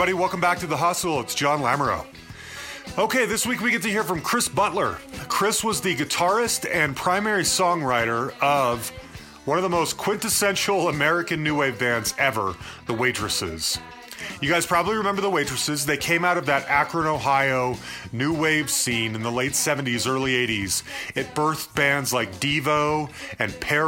everybody. Welcome back to The Hustle. It's John Lamoureux. Okay, this week we get to hear from Chris Butler. Chris was the guitarist and primary songwriter of one of the most quintessential American new wave bands ever, The Waitresses. You guys probably remember The Waitresses. They came out of that Akron, Ohio new wave scene in the late 70s, early 80s. It birthed bands like Devo and Pere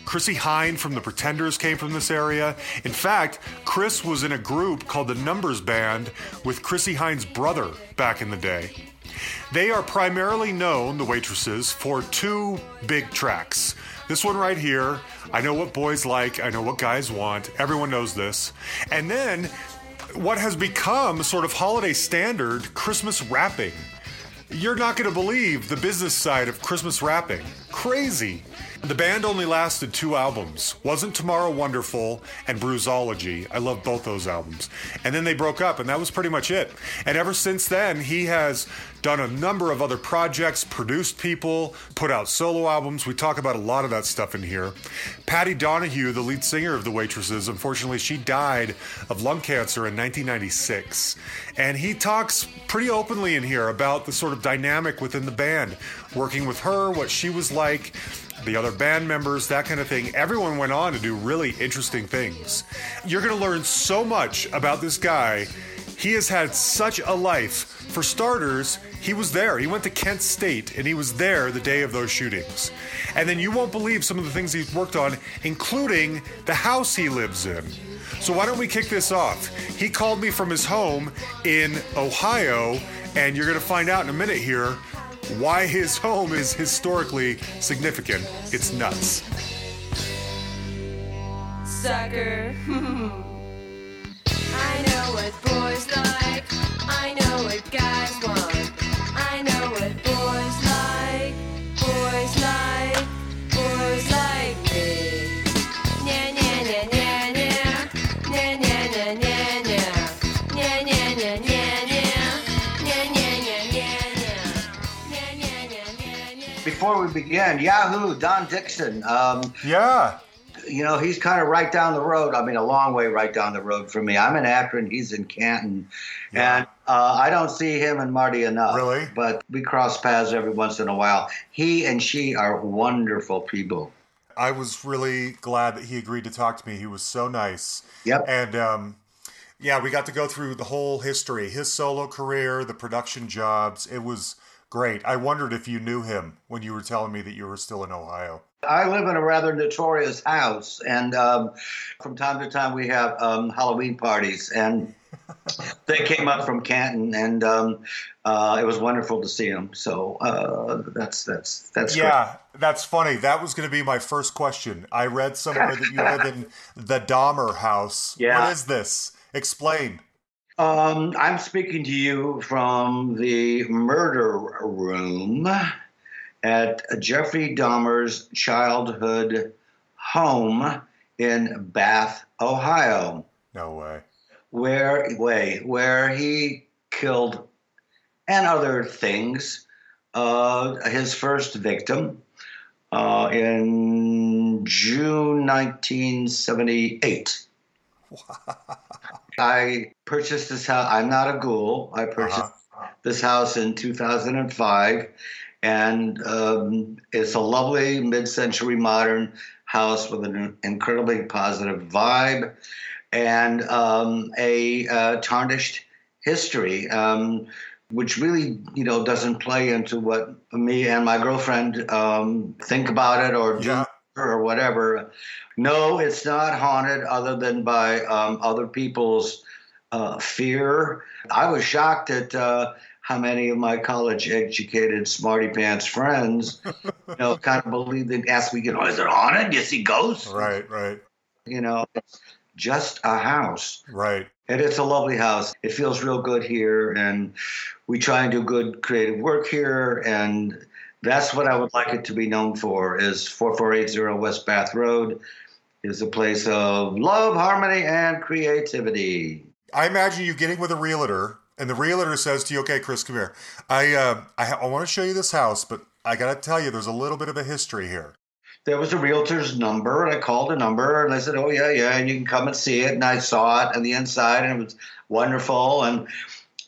Ubu Chrissie Hynde from The Pretenders came from this area. In fact, Chris was in a group called the Numbers Band with Chrissie Hynde's brother back in the day. They are primarily known, the waitresses, for two big tracks. This one right here, I know what boys like, I know what guys want, everyone knows this. And then what has become sort of holiday standard Christmas wrapping. You're not going to believe the business side of Christmas wrapping. Crazy. The band only lasted two albums Wasn't Tomorrow Wonderful and Bruisology. I love both those albums. And then they broke up, and that was pretty much it. And ever since then, he has done a number of other projects, produced people, put out solo albums. We talk about a lot of that stuff in here. Patty Donahue, the lead singer of The Waitresses, unfortunately, she died of lung cancer in 1996. And he talks pretty openly in here about the sort of dynamic within the band, working with her, what she was like the other band members, that kind of thing. Everyone went on to do really interesting things. You're going to learn so much about this guy. He has had such a life. For starters, he was there. He went to Kent State and he was there the day of those shootings. And then you won't believe some of the things he's worked on, including the house he lives in. So why don't we kick this off? He called me from his home in Ohio, and you're going to find out in a minute here why his home is historically significant. It's nuts. Sucker. I know what boys like. I know what guys want. Before we begin, Yahoo, Don Dixon. Um, Yeah. you know, he's kind of right down the road. I mean, a long way right down the road from me. I'm in Akron, he's in Canton. Yeah. And uh, I don't see him and Marty enough. Really? But we cross paths every once in a while. He and she are wonderful people. I was really glad that he agreed to talk to me. He was so nice. Yep. And um, yeah, we got to go through the whole history, his solo career, the production jobs. It was great. I wondered if you knew him when you were telling me that you were still in Ohio. I live in a rather notorious house, and um, from time to time we have um, Halloween parties, and they came up from Canton, and um, uh, it was wonderful to see them. So uh, that's that's that's great. Yeah, that's funny. That was going to be my first question. I read somewhere that you live in the Dahmer house. Yeah. What is this? Explain. Um, I'm speaking to you from the murder room at Jeffrey Dahmer's childhood home in Bath, Ohio, No way. where way where he killed and other things uh, his first victim uh, in June 1978. I purchased this house. I'm not a ghoul. I purchased this house in 2005, and um, it's a lovely mid-century modern house with an incredibly positive vibe and um, a uh, tarnished history. Um, which really, you know, doesn't play into what me and my girlfriend um, think about it or do Yeah. Or whatever. No, it's not haunted other than by um, other people's uh, fear. I was shocked at uh, how many of my college-educated smarty pants friends, you know, kind of believed and asked me, you know, is it haunted? You see ghosts? Right, right, You know, it's just a house. right. And it's a lovely house. It feels real good here, and we try and do good creative work here. And that's what I would like it to be known for: is 4480 West Bath Road is a place of love, harmony, and creativity. I imagine you getting with a realtor, and the realtor says to you, "Okay, Chris, come here. I uh, I, ha- I want to show you this house, but I got to tell you, there's a little bit of a history here." there was a realtor's number, and I called a number, and I said, "Oh yeah, yeah, and you can come and see it." And I saw it on the inside, and it was wonderful, and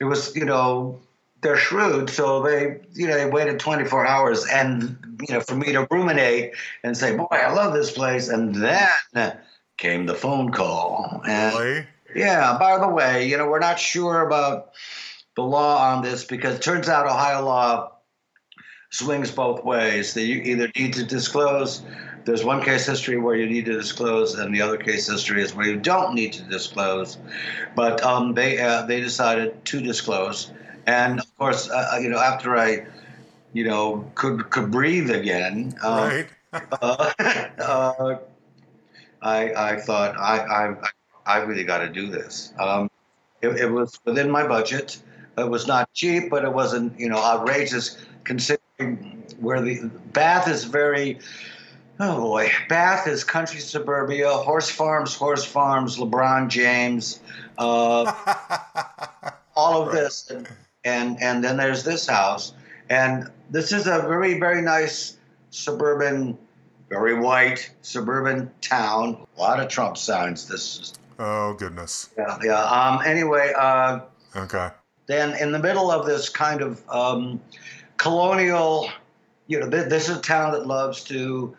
it was, you know, they're shrewd, so they, you know, they waited 24 hours, and you know, for me to ruminate and say, "Boy, I love this place," and then came the phone call, and Really? yeah. By the way, you know, we're not sure about the law on this because it turns out Ohio law swings both ways. That you either need to disclose. There's one case history where you need to disclose, and the other case history is where you don't need to disclose. But um, they uh, they decided to disclose, and course, uh, you know, after I, you know, could could breathe again, um, Right. uh, uh, I I thought I I I really got to do this. Um, it, it was within my budget. It was not cheap, but it wasn't you know outrageous considering where the Bath is very. Oh boy, Bath is country suburbia, horse farms, horse farms, LeBron James, uh, all of this, and, and and then there's this house, and this is a very very nice suburban, very white suburban town. A lot of Trump signs. This is oh goodness. yeah yeah. Um. Anyway, uh, Okay. then in the middle of this kind of um, colonial, you know, this is a town that loves to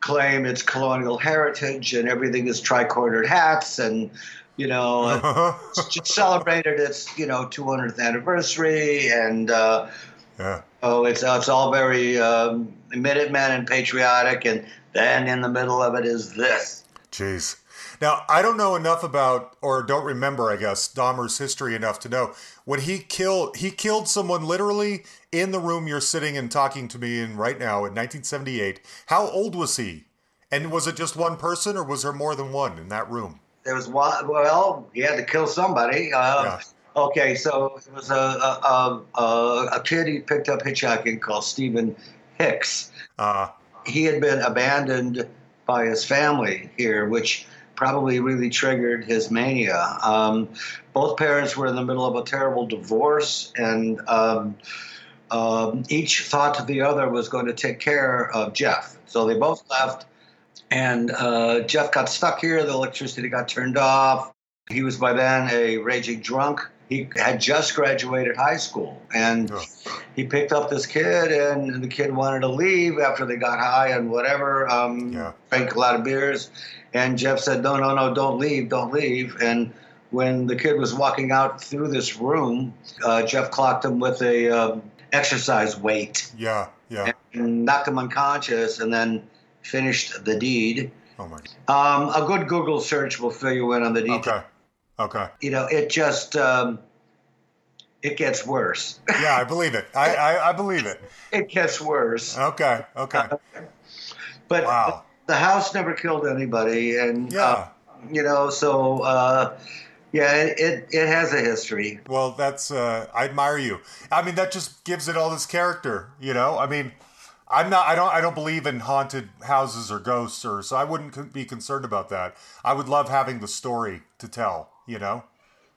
claim its colonial heritage, and everything is tricornered hats, and you know, it's just celebrated its you know 200th anniversary, and uh, yeah. oh, it's it's all very um, Minutemen and patriotic, and then in the middle of it is this. Jeez. Now, I don't know enough about, or don't remember, I guess, Dahmer's history enough to know when he killed, he killed someone literally in the room you're sitting and talking to me in right now in 1978. How old was he? And was it just one person, or was there more than one in that room? There was one. Well, he had to kill somebody. Uh, Yeah. Okay, so it was a a, a, a kid he picked up hitchhiking called Steven Hicks. Uh, He had been abandoned by his family here, which probably really triggered his mania. Um, both parents were in the middle of a terrible divorce, and um, um, each thought the other was going to take care of Jeff. So they both left, and uh, Jeff got stuck here. The electricity got turned off. He was by then a raging drunk. He had just graduated high school, and Ugh. he picked up this kid, and the kid wanted to leave after they got high and whatever. Um, Yeah. Drank a lot of beers, and Jeff said, "No, no, no, don't leave, don't leave." And when the kid was walking out through this room, uh, Jeff clocked him with a um, exercise weight yeah, yeah. and knocked him unconscious, and then finished the deed. Oh my. Um, a good Google search will fill you in on the details. Okay. Okay. You know, it just um, it gets worse. Yeah, I believe it. I, I, I believe it. it gets worse. Okay. Okay. But Wow. the house never killed anybody, and Yeah. uh, you know, so uh, yeah, it it has a history. Well, that's uh, I admire you. I mean, that just gives it all this character. You know, I mean, I'm not. I don't. I don't believe in haunted houses or ghosts, or so I wouldn't be concerned about that. I would love having the story to tell. You know.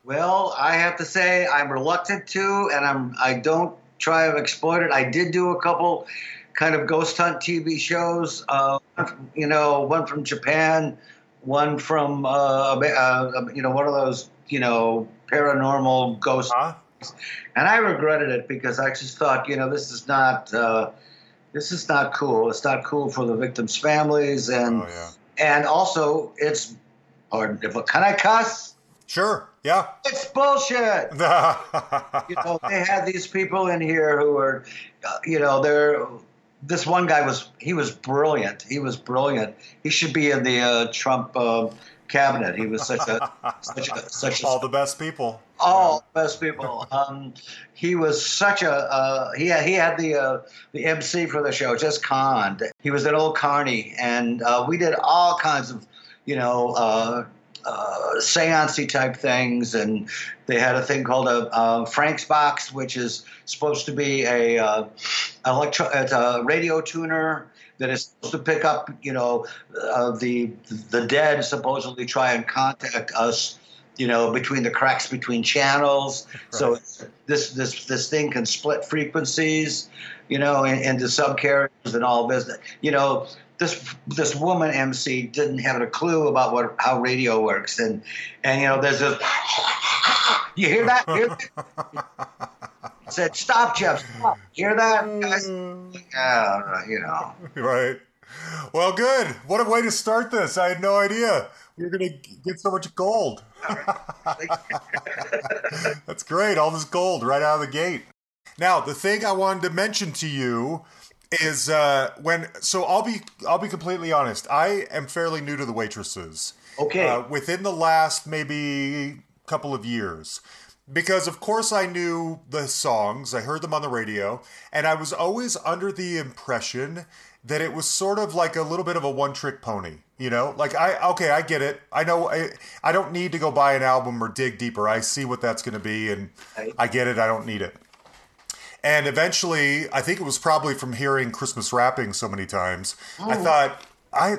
Well, I have to say I'm reluctant to, and I'm I don't try to exploit it. I did do a couple kind of ghost hunt TV shows. Uh, you know, one from Japan, one from uh, uh, you know one of those you know paranormal ghost Huh? and I regretted it because I just thought, you know, this is not uh, this is not cool. It's not cool for the victims' families, and Oh yeah. and also it's, or if can I cuss? Sure. Yeah. It's bullshit. You know, they had these people in here who were, uh, you know, they're. This one guy was he was brilliant. He was brilliant. He should be in the uh, Trump uh, cabinet. He was such a such a such a all the best people. all best people. Um, he was such a uh, he had, he had the uh, the MC for the show, just conned. He was an old carny, and uh, we did all kinds of you know. Uh, uh, seancey type things, and they had a thing called a uh, Frank's box, which is supposed to be a uh, electro, it's a radio tuner that is supposed to pick up, you know, uh, the the dead supposedly try and contact us, you know, between the cracks between channels. So this this this thing can split frequencies, you know, in- into subcarriers and all this. You know, this this woman MC didn't have a clue about what how radio works, and and you know there's this. You hear that? Hear that? said, "Stop, Jeff! Stop! Hear that, guys? Yeah, you know." Right. Well, good. What a way to start this. I had no idea we were going to get so much gold. That's great. All this gold right out of the gate. Now, the thing I wanted to mention to you is uh, when. So I'll be I'll be completely honest. I am fairly new to the waitresses. Okay. Uh, within the last maybe couple of years. Because of course I knew the songs, I heard them on the radio, and I was always under the impression that it was sort of like a little bit of a one-trick pony, you know? Like I okay, I get it. I know I, I don't need to go buy an album or dig deeper. I see what that's going to be and I get it. I don't need it. And eventually, I think it was probably from hearing Christmas wrapping so many times, I thought I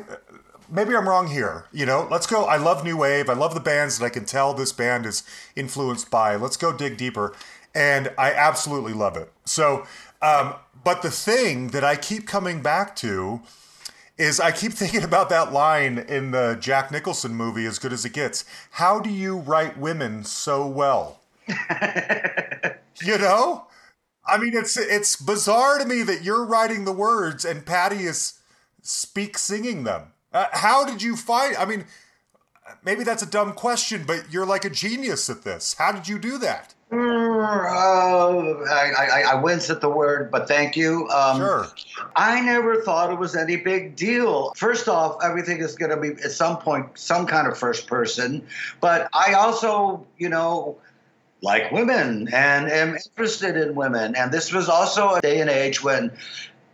maybe I'm wrong here. You know, let's go. I love new wave. I love the bands that I can tell this band is influenced by. Let's go dig deeper, and I absolutely love it. So, um, but the thing that I keep coming back to is I keep thinking about that line in the Jack Nicholson movie, As Good as It Gets. How do you write women so well? you know, I mean, it's it's bizarre to me that you're writing the words and Patty is speak singing them. Uh, how did you find? I mean, maybe that's a dumb question, but you're like a genius at this. How did you do that? Uh, I, I, I wince at the word, but thank you. Um, Sure. I never thought it was any big deal. First off, everything is going to be at some point some kind of first person, but I also, you know, like women and am interested in women. And this was also a day and age when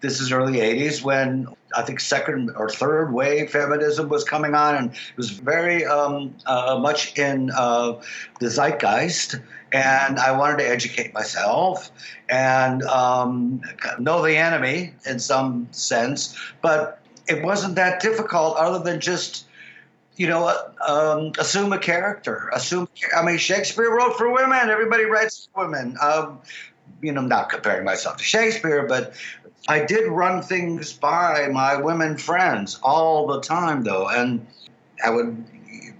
this is early 80s when I think second or third wave feminism was coming on and it was very um, uh, much in uh, the zeitgeist. And I wanted to educate myself and um, know the enemy in some sense. But it wasn't that difficult other than just you know, um, assume a character. Assume. I mean, Shakespeare wrote for women. Everybody writes for women. You know, not comparing myself to Shakespeare, but I did run things by my women friends all the time, though, and I would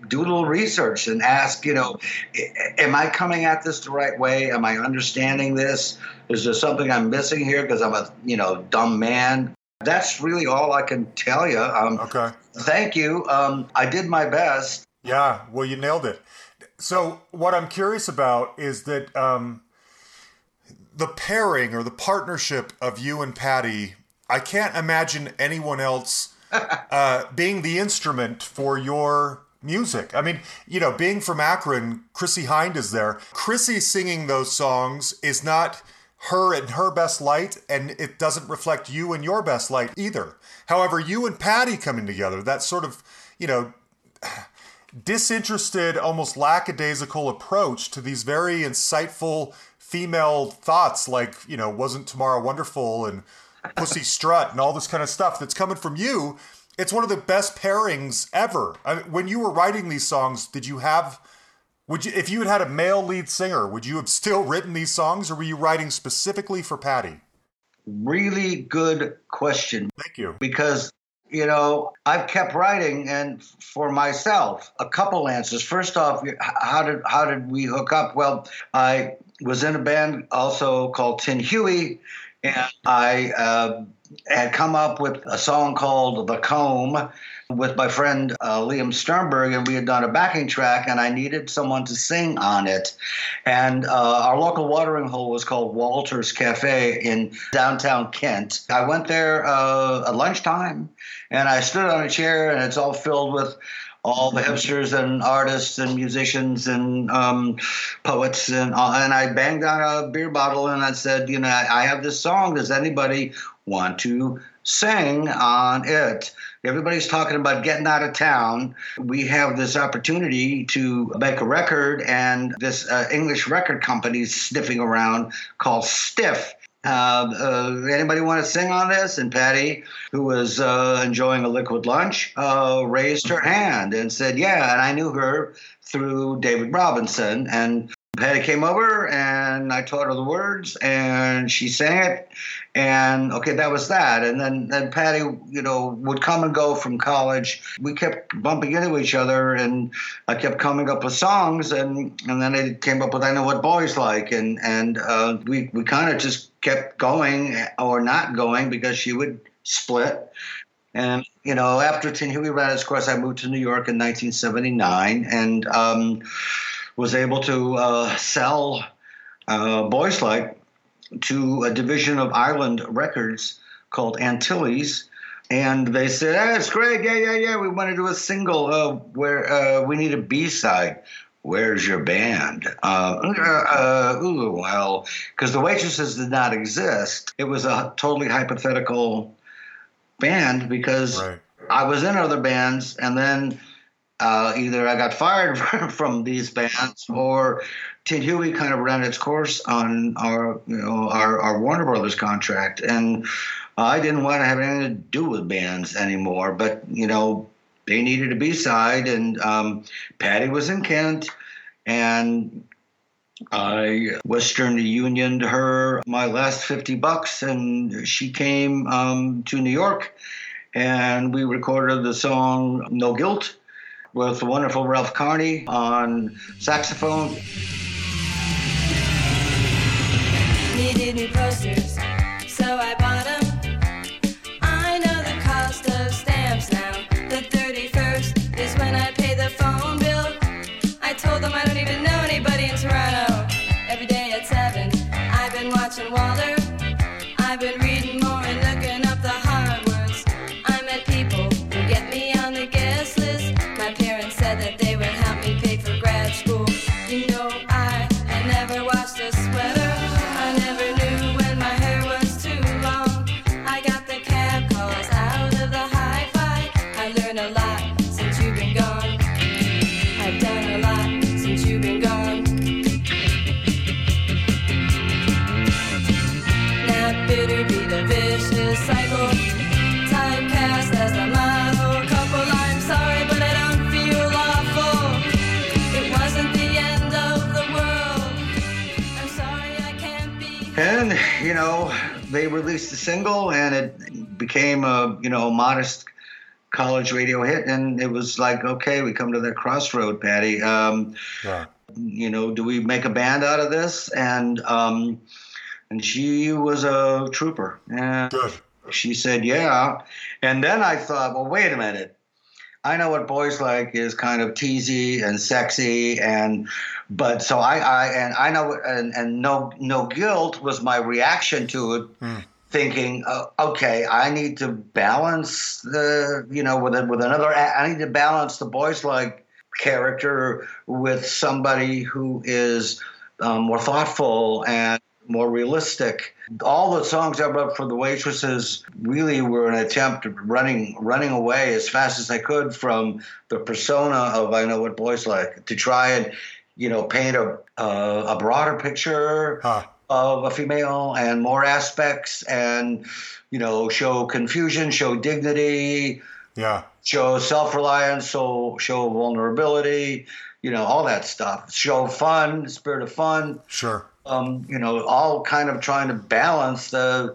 do a little research and ask, you know, am I coming at this the right way? Am I understanding this? Is there something I'm missing here because I'm a, you know, dumb man? That's really all I can tell you. Um, Okay. Thank you. Um, I did my best. Yeah, well, you nailed it. So, what I'm curious about is that um, the pairing or the partnership of you and Patty, I can't imagine anyone else uh, being the instrument for your music. I mean, you know, being from Akron, Chrissie Hynde is there. Chrissie singing those songs is not her in her best light, and it doesn't reflect you in your best light either. However, you and Patty coming together, that sort of, you know, disinterested, almost lackadaisical approach to these very insightful female thoughts, like, you know, wasn't tomorrow wonderful and pussy strut and all this kind of stuff that's coming from you. It's one of the best pairings ever. I mean, when you were writing these songs, did you have, would you, if you had had a male lead singer, would you have still written these songs or were you writing specifically for Patty? Really good question Thank you. because you know I've kept writing and for myself a couple answers. First off, how did how did we hook up? Well, I was in a band also called Tin Huey, and I uh, had come up with a song called "The Comb." With my friend uh, Liam Sternberg, and we had done a backing track, and I needed someone to sing on it. And uh, our local watering hole was called Walter's Cafe in downtown Kent. I went there uh, at lunchtime, and I stood on a chair, and it's all filled with all the hipsters and artists and musicians and um, poets and all, and I banged on a beer bottle and I said, you know, I have this song. Does anybody want to sing on it? Everybody's talking about getting out of town. We have this opportunity to make a record, and this uh, English record company is sniffing around called Stiff. Uh, uh, anybody want to sing on this? And Patty, who was uh, enjoying a liquid lunch, uh, raised her hand and said, "Yeah." And I knew her through David Robinson, and Patty came over and I taught her the words and she sang it. And okay, that was that. And then, then Patty, you know, would come and go from college. We kept bumping into each other and I kept coming up with songs and, and then I came up with I Know What Boys Like. And, and uh, we, we kind of just kept going or not going because she would split. And you know, after Tin Huey its course, I moved to New York in 1979 and um, was able to uh, sell uh, Boys Like to a division of Island Records called Antilles. And they said, "Ah, it's great, yeah, yeah, yeah. We want to do a single uh, where uh, we need a B side. Where's your band? Uh, uh, ooh, well, because the waitresses did not exist. It was a totally hypothetical band because Right. I was in other bands, and then uh, either I got fired from these bands, or Tin Huey kind of ran its course on our, you know, our, our Warner Brothers contract, and I didn't want to have anything to do with bands anymore. But you know, they needed a B side, and um, Patty was in Kent, and I Western Unioned her my last 50 bucks, and she came um, to New York, and we recorded the song No Guilt with the wonderful Ralph Carney on saxophone. Posters, know, they released a single, and it became a you know modest college radio hit. And it was like, okay, we come to that crossroad, Patty. Um, Yeah. you know, do we make a band out of this? And um, and she was a trooper. And Good. she said, yeah. And then I thought, well, wait a minute. I know what boys like is kind of teasy and sexy and but so I, I and I know and, and no no guilt was my reaction to it thinking uh, okay I need to balance the you know with a, with another I need to balance the boys like character with somebody who is um, more thoughtful and more realistic. All the songs I wrote for the waitresses really were an attempt at running running away as fast as I could from the persona of I know what boys like to try and you know paint a uh, a broader picture Huh. of a female and more aspects and you know show confusion, show dignity, Yeah. show self-reliance, so show vulnerability, you know, all that stuff. Show fun, spirit of fun. Sure. Um, you know, all kind of trying to balance the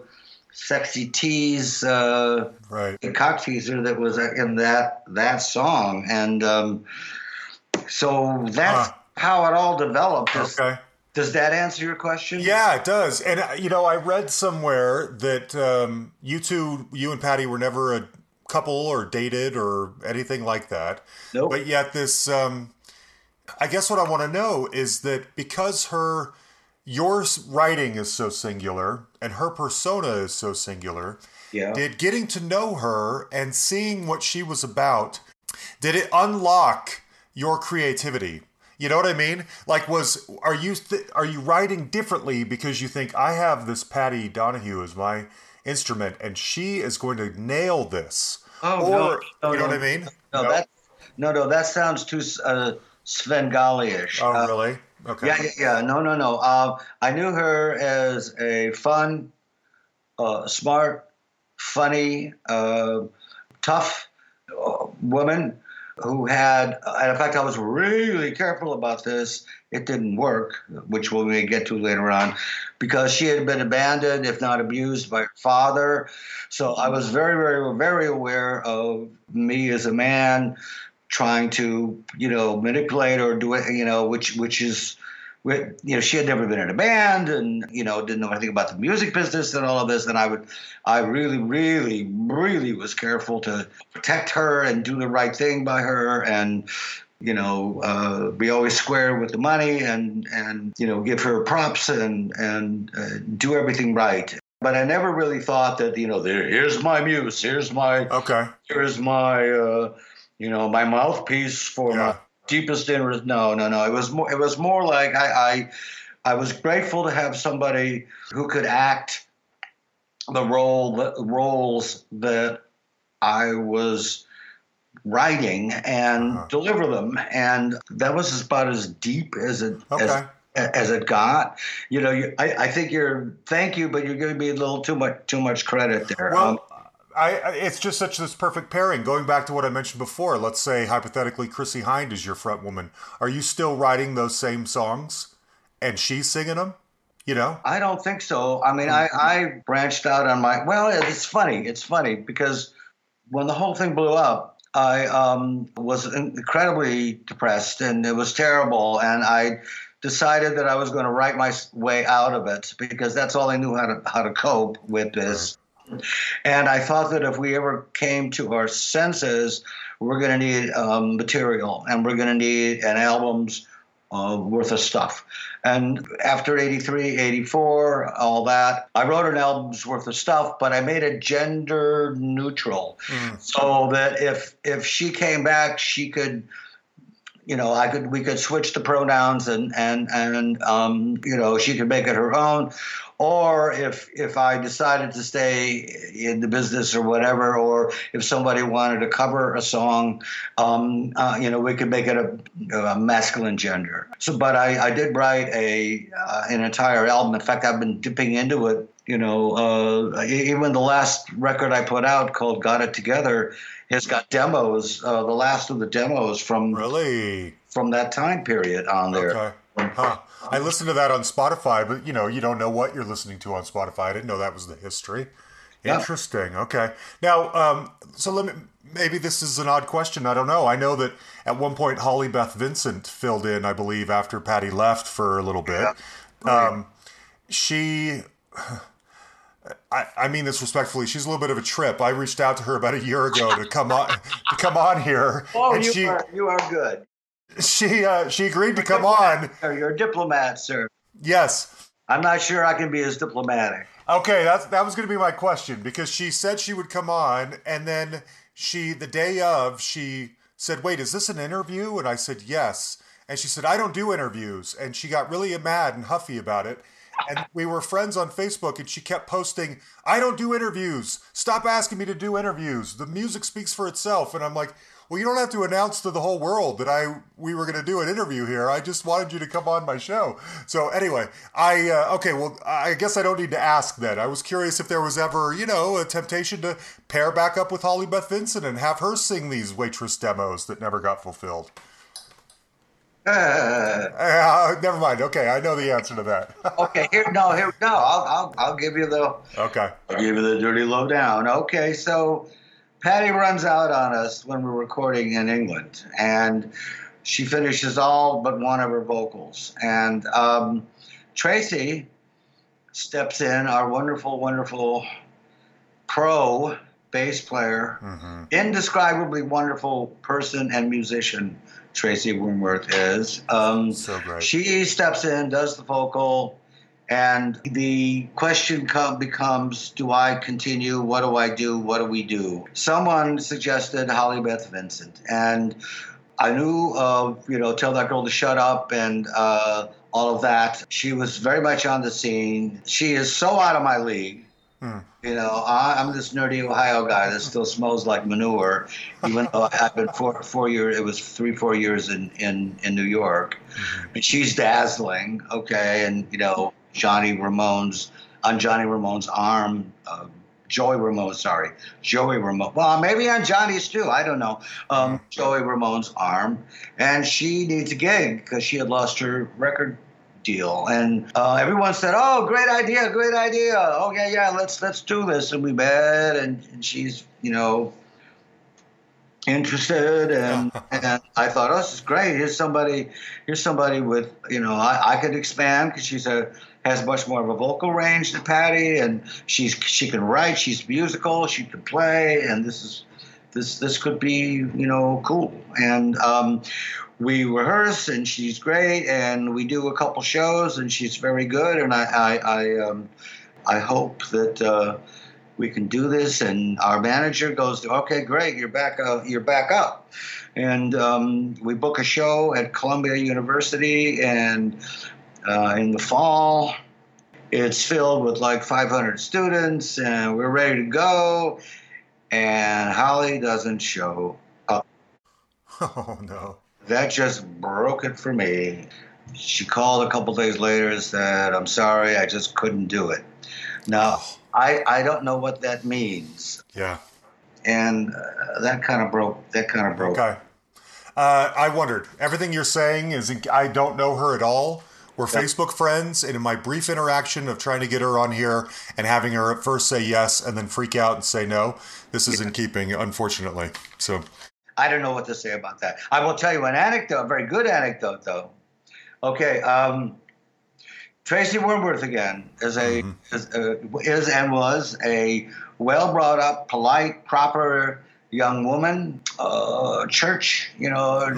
sexy tease, uh, Right. the cock teaser that was in that that song, and um, so that's Huh. how it all developed. Does, Okay. does that answer your question? Yeah, it does. And uh, you know, I read somewhere that um, you two, you and Patty, were never a couple or dated or anything like that. Nope. But yet, this, um, I guess, what I want to know is that because her, your writing is so singular and her persona is so singular, Yeah. did getting to know her and seeing what she was about, did it unlock your creativity? You know what I mean? Like, was are you th- are you writing differently because you think I have this Patty Donahue as my instrument and she is going to nail this? Oh, or no, no, you know no. what I mean? No, that no, no, that sounds too uh, Svengali-ish. Oh, Uh, really? Okay. Yeah, yeah, yeah. No, no, no. Uh, I knew her as a fun, uh, smart, funny, uh, tough uh, woman who had, and in fact, I was really careful about this. It didn't work, which we may get to later on, because she had been abandoned, if not abused, by her father. So I was very, very, very aware of me as a man trying to, you know, manipulate or do it, you know, which which is you know, she had never been in a band and, you know, didn't know anything about the music business and all of this. And I would, I really, really, really was careful to protect her and do the right thing by her and, you know, uh, be always square with the money and, and, you know, give her props and, and uh, do everything right. But I never really thought that, you know, there, here's my muse, here's my, Okay. here's my, uh, you know, my mouthpiece for Yeah. my deepest interest. No, no, no. It was more. It was more like I, I, I was grateful to have somebody who could act the role, the roles that I was writing and Uh-huh. deliver them, and that was about as deep as it Okay. as, as it got. You know, you, I, I think you're. Thank you, but you're giving me a little too much too much credit there. Um, Well, I, I it's just such this perfect pairing. Going back to what I mentioned before, let's say hypothetically Chrissie Hynde is your front woman. Are you still writing those same songs, and she's singing them? You know? I don't think so. I mean, I, I branched out on my. Well, it's funny. It's funny because when the whole thing blew up, I um, was incredibly depressed and it was terrible. And I decided that I was going to write my way out of it because that's all I knew how to how to cope with this. And I thought that if we ever came to our senses, we're going to need um, material and we're going to need an album's uh, worth of stuff. And after 83, 84, all that, I wrote an album's worth of stuff, but I made it gender neutral so that if if she came back, she could you know, I could we could switch the pronouns and and and um, you know she could make it her own, or if if I decided to stay in the business or whatever, or if somebody wanted to cover a song, um, uh, you know, we could make it a, a masculine gender. So, but I, I did write a uh, an entire album. In fact, I've been dipping into it. You know, uh, even the last record I put out called "Got It Together." Has got demos, uh, the last of the demos from Really? from that time period on there. Okay. Huh. I listened to that on Spotify, but you know, you don't know what you're listening to on Spotify. I didn't know that was the history. Yeah. Interesting. Okay. Now, um, so let me. Maybe this is an odd question. I don't know. I know that at one point Holly Beth Vincent filled in, I believe, after Patty left for a little bit. Yeah. Um, she. I, I mean this respectfully. She's a little bit of a trip. I reached out to her about a year ago to come on to come on here, Oh, and you she are you are good. she uh, she agreed to come on. You're a diplomat, sir. Yes, I'm not sure I can be as diplomatic. Okay, that's that was going to be my question because she said she would come on, and then she the day of she said, "Wait, is this an interview?" And I said, "Yes." And she said, "I don't do interviews," and she got really mad and huffy about it. And we were friends on Facebook, and she kept posting, "I don't do interviews. Stop asking me to do interviews. The music speaks for itself." And I'm like. Well, you don't have to announce to the whole world that I we were going to do an interview here. I just wanted you to come on my show. So anyway, I uh, okay. Well, I guess I don't need to ask then. I was curious if there was ever, you know, a temptation to pair back up with Holly Beth Vincent and have her sing these waitress demos that never got fulfilled. Uh, Uh, never mind. Okay, I know the answer to that. okay, here no here no. I'll, I'll I'll give you the okay. I'll give you the dirty lowdown. Okay, so Patty runs out on us when we're recording in England, and she finishes all but one of her vocals. And um, Tracy steps in, our wonderful, wonderful pro bass player, hmm indescribably wonderful person and musician. Tracy Wormworth is. Um, So great. she steps in, does the vocal, and the question come, becomes Do I continue? What do I do? What do we do? Someone suggested Holly Beth Vincent. And I knew of, you know, Tell That Girl to Shut Up and uh, all of that. She was very much on the scene. She is so out of my league. You know, I, I'm this nerdy Ohio guy that still smells like manure, even though I've been four, four years, it was three, four years in, in, in New York. And she's dazzling, okay, and, you know, Johnny Ramone's, on Johnny Ramone's arm, uh, Joey Ramone, sorry, Joey Ramone. Well, maybe on Johnny's too. I don't know. Um, Joey Ramone's arm, and she needs a gig because she had lost her record deal. And uh, everyone said, "Oh, great idea, great idea. Okay, yeah, let's let's do this." And we met, and, and she's you know interested and and I thought, oh, this is great. Here's somebody, here's somebody with you know I, I could expand because she's a has much more of a vocal range than Patty, and she's she can write, she's musical, she can play, and this is this this could be you know cool. And um, we rehearse, and she's great, and we do a couple shows, and she's very good, and I I I, um, I hope that. Uh, we can do this. And our manager goes, okay, great, you're back, uh, you're back up. And um, we book a show at Columbia University, and uh, in the fall, it's filled with like 500 students, and we're ready to go. And Holly doesn't show up. Oh no. That just broke it for me. She called a couple days later and said, I'm sorry, I just couldn't do it. Now, I, I don't know what that means. Yeah. And uh, that kind of broke, that kind of broke. Okay. Uh, I wondered. Everything you're saying is I don't know her at all. We're Yeah. Facebook friends, and in my brief interaction of trying to get her on here and having her at first say yes and then freak out and say no, this is in keeping, unfortunately. So, I don't know what to say about that. I will tell you an anecdote, a very good anecdote, though. Okay, um, Tracy Wormworth again is a is, uh, is and was a well brought up, polite, proper young woman, uh, church, you know,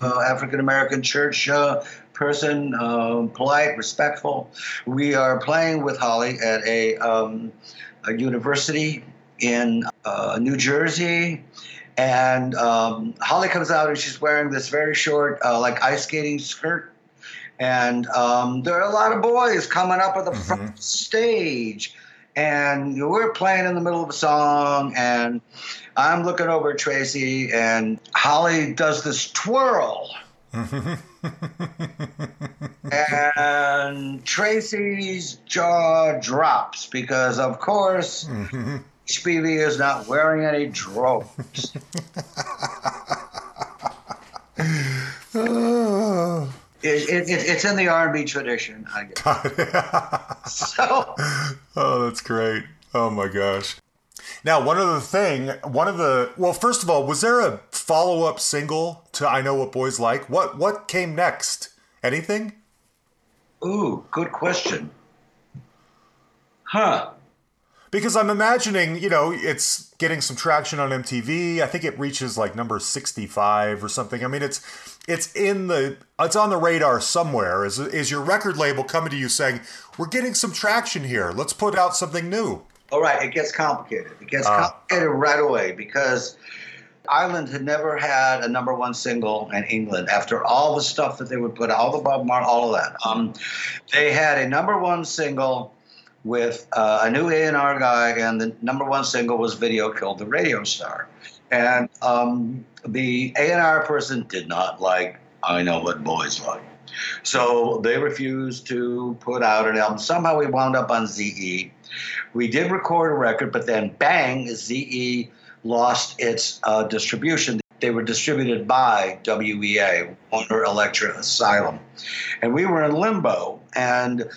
uh, African American church uh, person, uh, polite, respectful. We are playing with Holly at a, um, a university in uh, New Jersey. And um, Holly comes out and she's wearing this very short, uh, like ice skating skirt. And um, there are a lot of boys coming up at the front stage. And we're playing in the middle of a song, and I'm looking over at Tracy, and Holly does this twirl. and Tracy's jaw drops because, of course, HPV is not wearing any drones. It, it, it, it's in the R&B tradition, I guess. So, oh, that's great. Oh my gosh. Now, one other thing, one of the well, first of all, was there a follow-up single to "I Know What Boys Like"? What what came next? Anything? ooh, good question. Huh. Because I'm imagining, you know, it's getting some traction on MTV. I think it reaches like number 65 or something. I mean, it's it's in the it's on the radar somewhere. Is is your record label coming to you saying, "We're getting some traction here. Let's put out something new." All right, it gets complicated. It gets Ah. complicated right away because Island had never had a number one single in England after all the stuff that they would put, out, all the Bob Marley, all of that. Um, they had a number one single with uh, a new A&R guy, and the number one single was "Video Killed the Radio Star," and um, the A&R person did not like "I Know What Boys Like." So they refused to put out an album. Somehow we wound up on ZE. We did record a record, but then bang, ZE lost its uh, distribution. They were distributed by WEA, Warner Elektra Asylum. And we were in limbo. And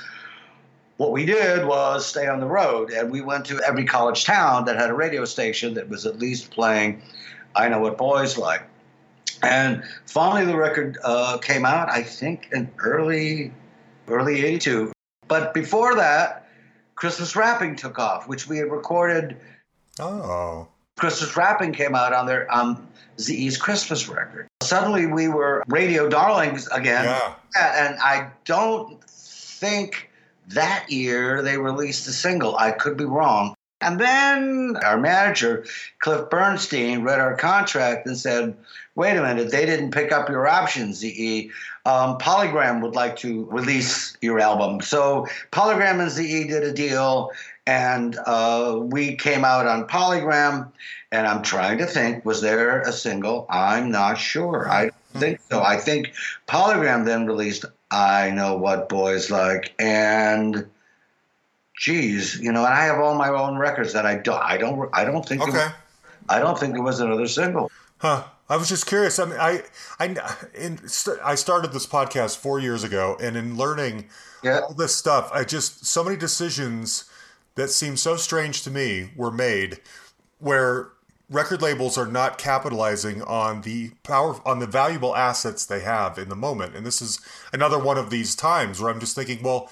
what we did was stay on the road. And we went to every college town that had a radio station that was at least playing I Know What Boys Like. And finally, the record uh, came out, I think, in early, early 82. But before that, Christmas Wrapping took off, which we had recorded. Oh. Christmas Wrapping came out on their um, ZE's Christmas record. Suddenly, we were radio darlings again. Yeah. And I don't think that year they released a single. I could be wrong. And then our manager, Cliff Bernstein, read our contract and said, wait a minute, they didn't pick up your options, ZE. Um, Polygram would like to release your album. So Polygram and ZE did a deal, and uh, we came out on Polygram. And I'm trying to think, was there a single? I'm not sure. I think so. I think Polygram then released I Know What Boys Like, and geez, you know, and I have all my own records that I don't, I don't, I don't think, Okay. there, I don't think there was another single. Huh. I was just curious. I mean, I, I, in, st- I started this podcast four years ago, and in learning Yeah. all this stuff, I just so many decisions that seem so strange to me were made, where record labels are not capitalizing on the power on the valuable assets they have in the moment, and this is another one of these times where I'm just thinking, well,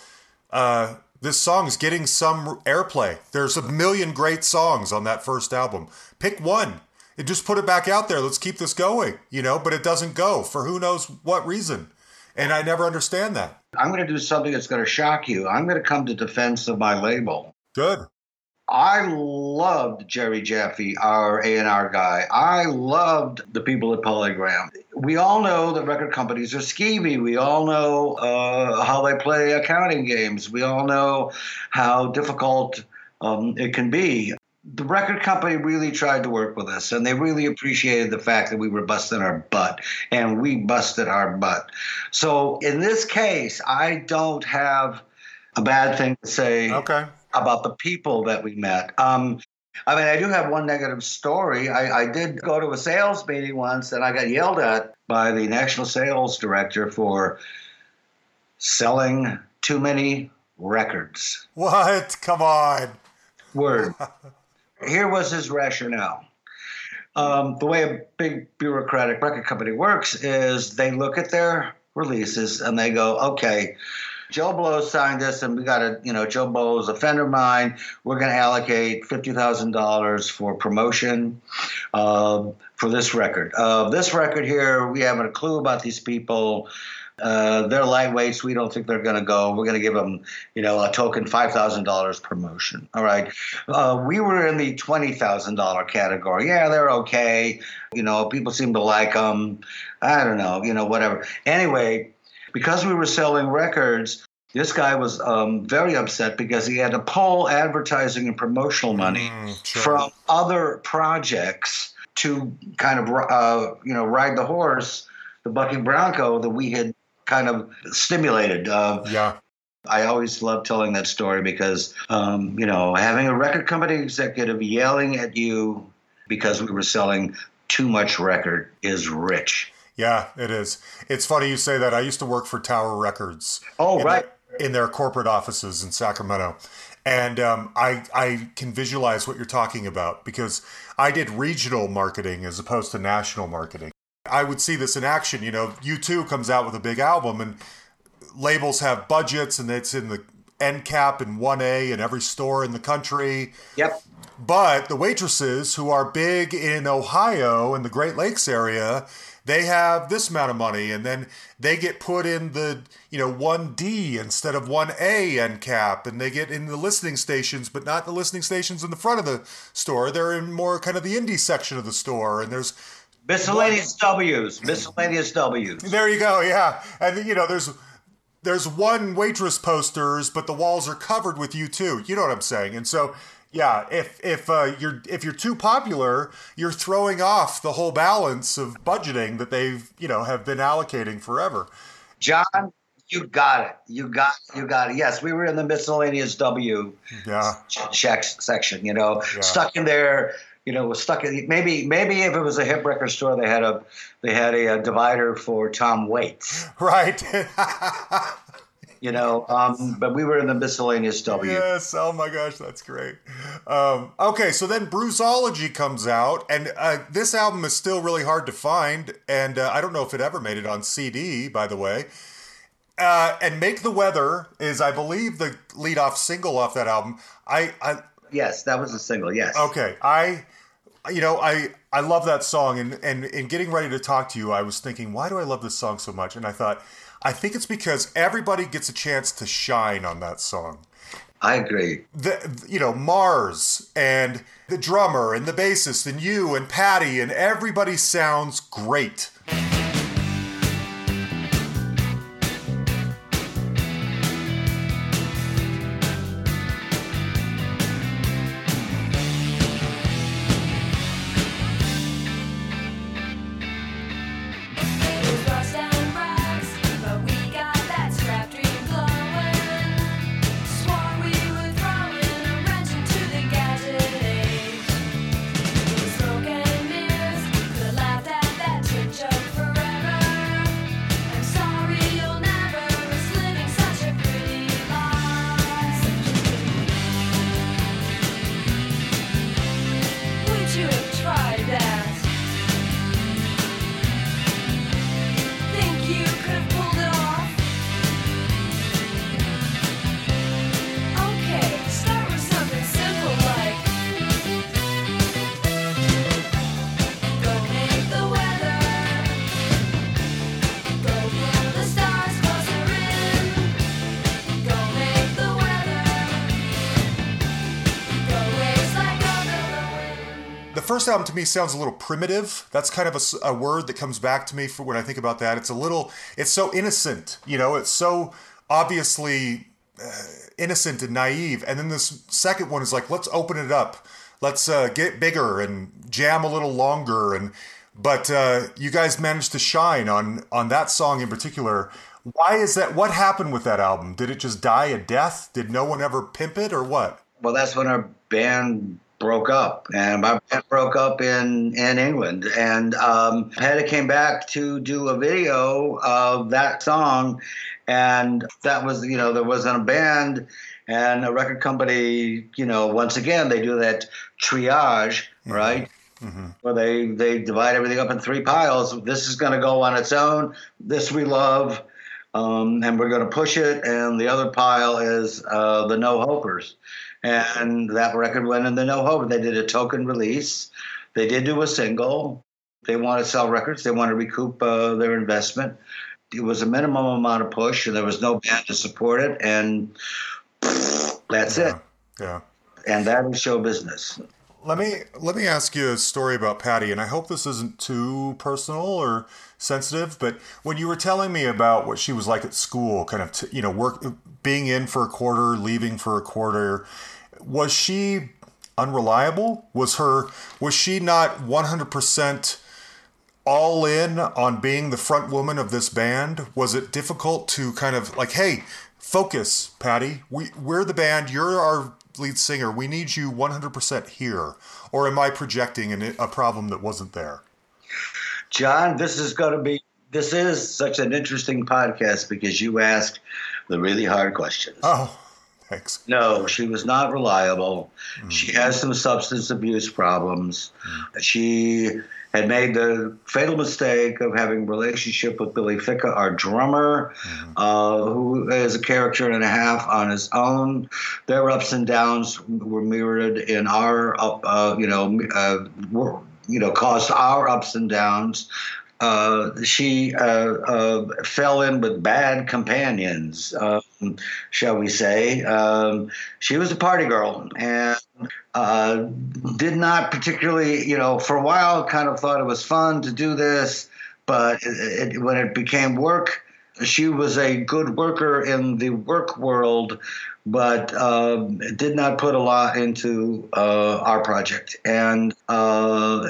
uh, this song's getting some airplay. There's a million great songs on that first album. Pick one and just put it back out there. Let's keep this going, you know, but it doesn't go for who knows what reason. And I never understand that. I'm going to do something that's going to shock you. I'm going to come to defense of my label. Good. I loved Jerry Jaffe, our A&R guy. I loved the people at Polygram. We all know that record companies are skeevy. We all know uh, how they play accounting games. We all know how difficult um, it can be. The record company really tried to work with us, and they really appreciated the fact that we were busting our butt, and we busted our butt. So in this case, I don't have a bad thing to say Okay. About the people that we met. Um, I mean, I do have one negative story. I, I did go to a sales meeting once and I got yelled at by the national sales director for selling too many records. What? Come on. Word. Here was his rationale. Um, the way a big bureaucratic record company works is they look at their releases and they go, okay, Joe Blow signed this, and we got a you know, Joe Blow is a friend of mine. We're going to allocate fifty thousand dollars for promotion uh, for this record. Uh, this record here, we haven't a clue about these people. Uh, they're lightweights. We don't think they're going to go. We're going to give them, you know, a token five thousand dollars promotion. All right. Uh, we were in the twenty thousand dollar category. Yeah, they're okay. You know, people seem to like them. I don't know. You know, whatever. Anyway, because we were selling records, this guy was um, very upset because he had to pull advertising and promotional money Mm, sure. from other projects to kind of uh, you know ride the horse, the bucking bronco that we had kind of stimulated. Uh, Yeah. I always love telling that story because um, you know having a record company executive yelling at you because we were selling too much record is rich. Yeah, it is. It's funny you say that. I used to work for Tower Records. Oh, in right. their- in their corporate offices in Sacramento. And um, I, I can visualize what you're talking about because I did regional marketing as opposed to national marketing. I would see this in action. You know, U2 comes out with a big album and labels have budgets and it's in the end cap and 1A in every store in the country. Yep. But the waitresses who are big in Ohio and the Great Lakes area, they have this amount of money and then they get put in the, you know, 1D instead of 1A end cap and they get in the listening stations, but not the listening stations in the front of the store. They're in more kind of the indie section of the store and there's Miscellaneous W's. Miscellaneous W's. there you go, yeah. And you know, there's there's one waitress posters, but the walls are covered with U2. You know what I'm saying? And so, yeah, if if uh, you're if you're too popular, you're throwing off the whole balance of budgeting that they've you know have been allocating forever. John, you got it. You got you got it. Yes, we were in the miscellaneous W Yeah, check section. You know, Yeah. stuck in there. You know, was stuck in maybe maybe if it was a hip record store, they had a they had a, uh divider for Tom Waits. right. You know, um, but we were in the miscellaneous W. Yes. Oh my gosh, that's great. Um, okay, so then Bruiseology comes out, and uh, this album is still really hard to find, and uh, I don't know if it ever made it on CD, by the way. Uh, and Make the Weather is, I believe, the lead-off single off that album. I, I Yes, that was a single. Yes. okay, I, you know, I I love that song, and and in getting ready to talk to you, I was thinking, why do I love this song so much? And I thought, I think it's because everybody gets a chance to shine on that song I agree. the you know Mars and the drummer and the bassist and you and Patty and everybody sounds great. First album to me sounds a little primitive. That's kind of a, a, word that comes back to me for when I think about that. It's a little, it's so innocent, you know, it's so obviously uh, innocent and naive. And then this second one is like, let's open it up, let's uh, get bigger and jam a little longer. And but uh, you guys managed to shine on on that song in particular. Why is that? What happened with that album? Did it just die a death? Did no one ever pimp it, or what? Well, that's when our band broke up, and my band broke up in in England. And um, Patty came back to do a video of that song, and that was you know there wasn't a band and a record company you know once again they do that triage mm-hmm. right? Mm-hmm. where they they divide everything up in three piles. This is going to go on its own. This we love um, and we're going to push it. And the other pile is uh, the no hopers and that record went in the no hope they did a token release they did do a single they want to sell records they want to recoup uh, their investment it was a minimum amount of push, and there was no band to support it, and that's yeah, it. Yeah. And that is show business. Let me let me ask you a story about Patty, and I hope this isn't too personal or sensitive. But when you were telling me about what she was like at school, kind of t- you know work being in for a quarter, leaving for a quarter, was she unreliable? Was her was she not one hundred percent? all in on being the front woman of this band? Was it difficult to kind of like, hey, focus, Patty. We we're the band. You're our lead singer. We need you 100% here. Or am I projecting an, a problem that wasn't there? John, this is going to be this is such an interesting podcast because you ask the really hard questions. Oh, thanks. No, she was not reliable. Mm. She has some substance abuse problems. Mm. She had made the fatal mistake of having a relationship with Billy Ficca, our drummer, mm-hmm. uh, who is a character and a half on his own. Their ups and downs were mirrored in our up, uh, you know, uh, were, you know, caused our ups and downs. Uh, she uh, uh, fell in with bad companions, um, shall we say. Um, she was a party girl and uh, did not particularly, you know, for a while kind of thought it was fun to do this, but it, it, when it became work, she was a good worker in the work world, but uh, did not put a lot into uh, our project, and uh,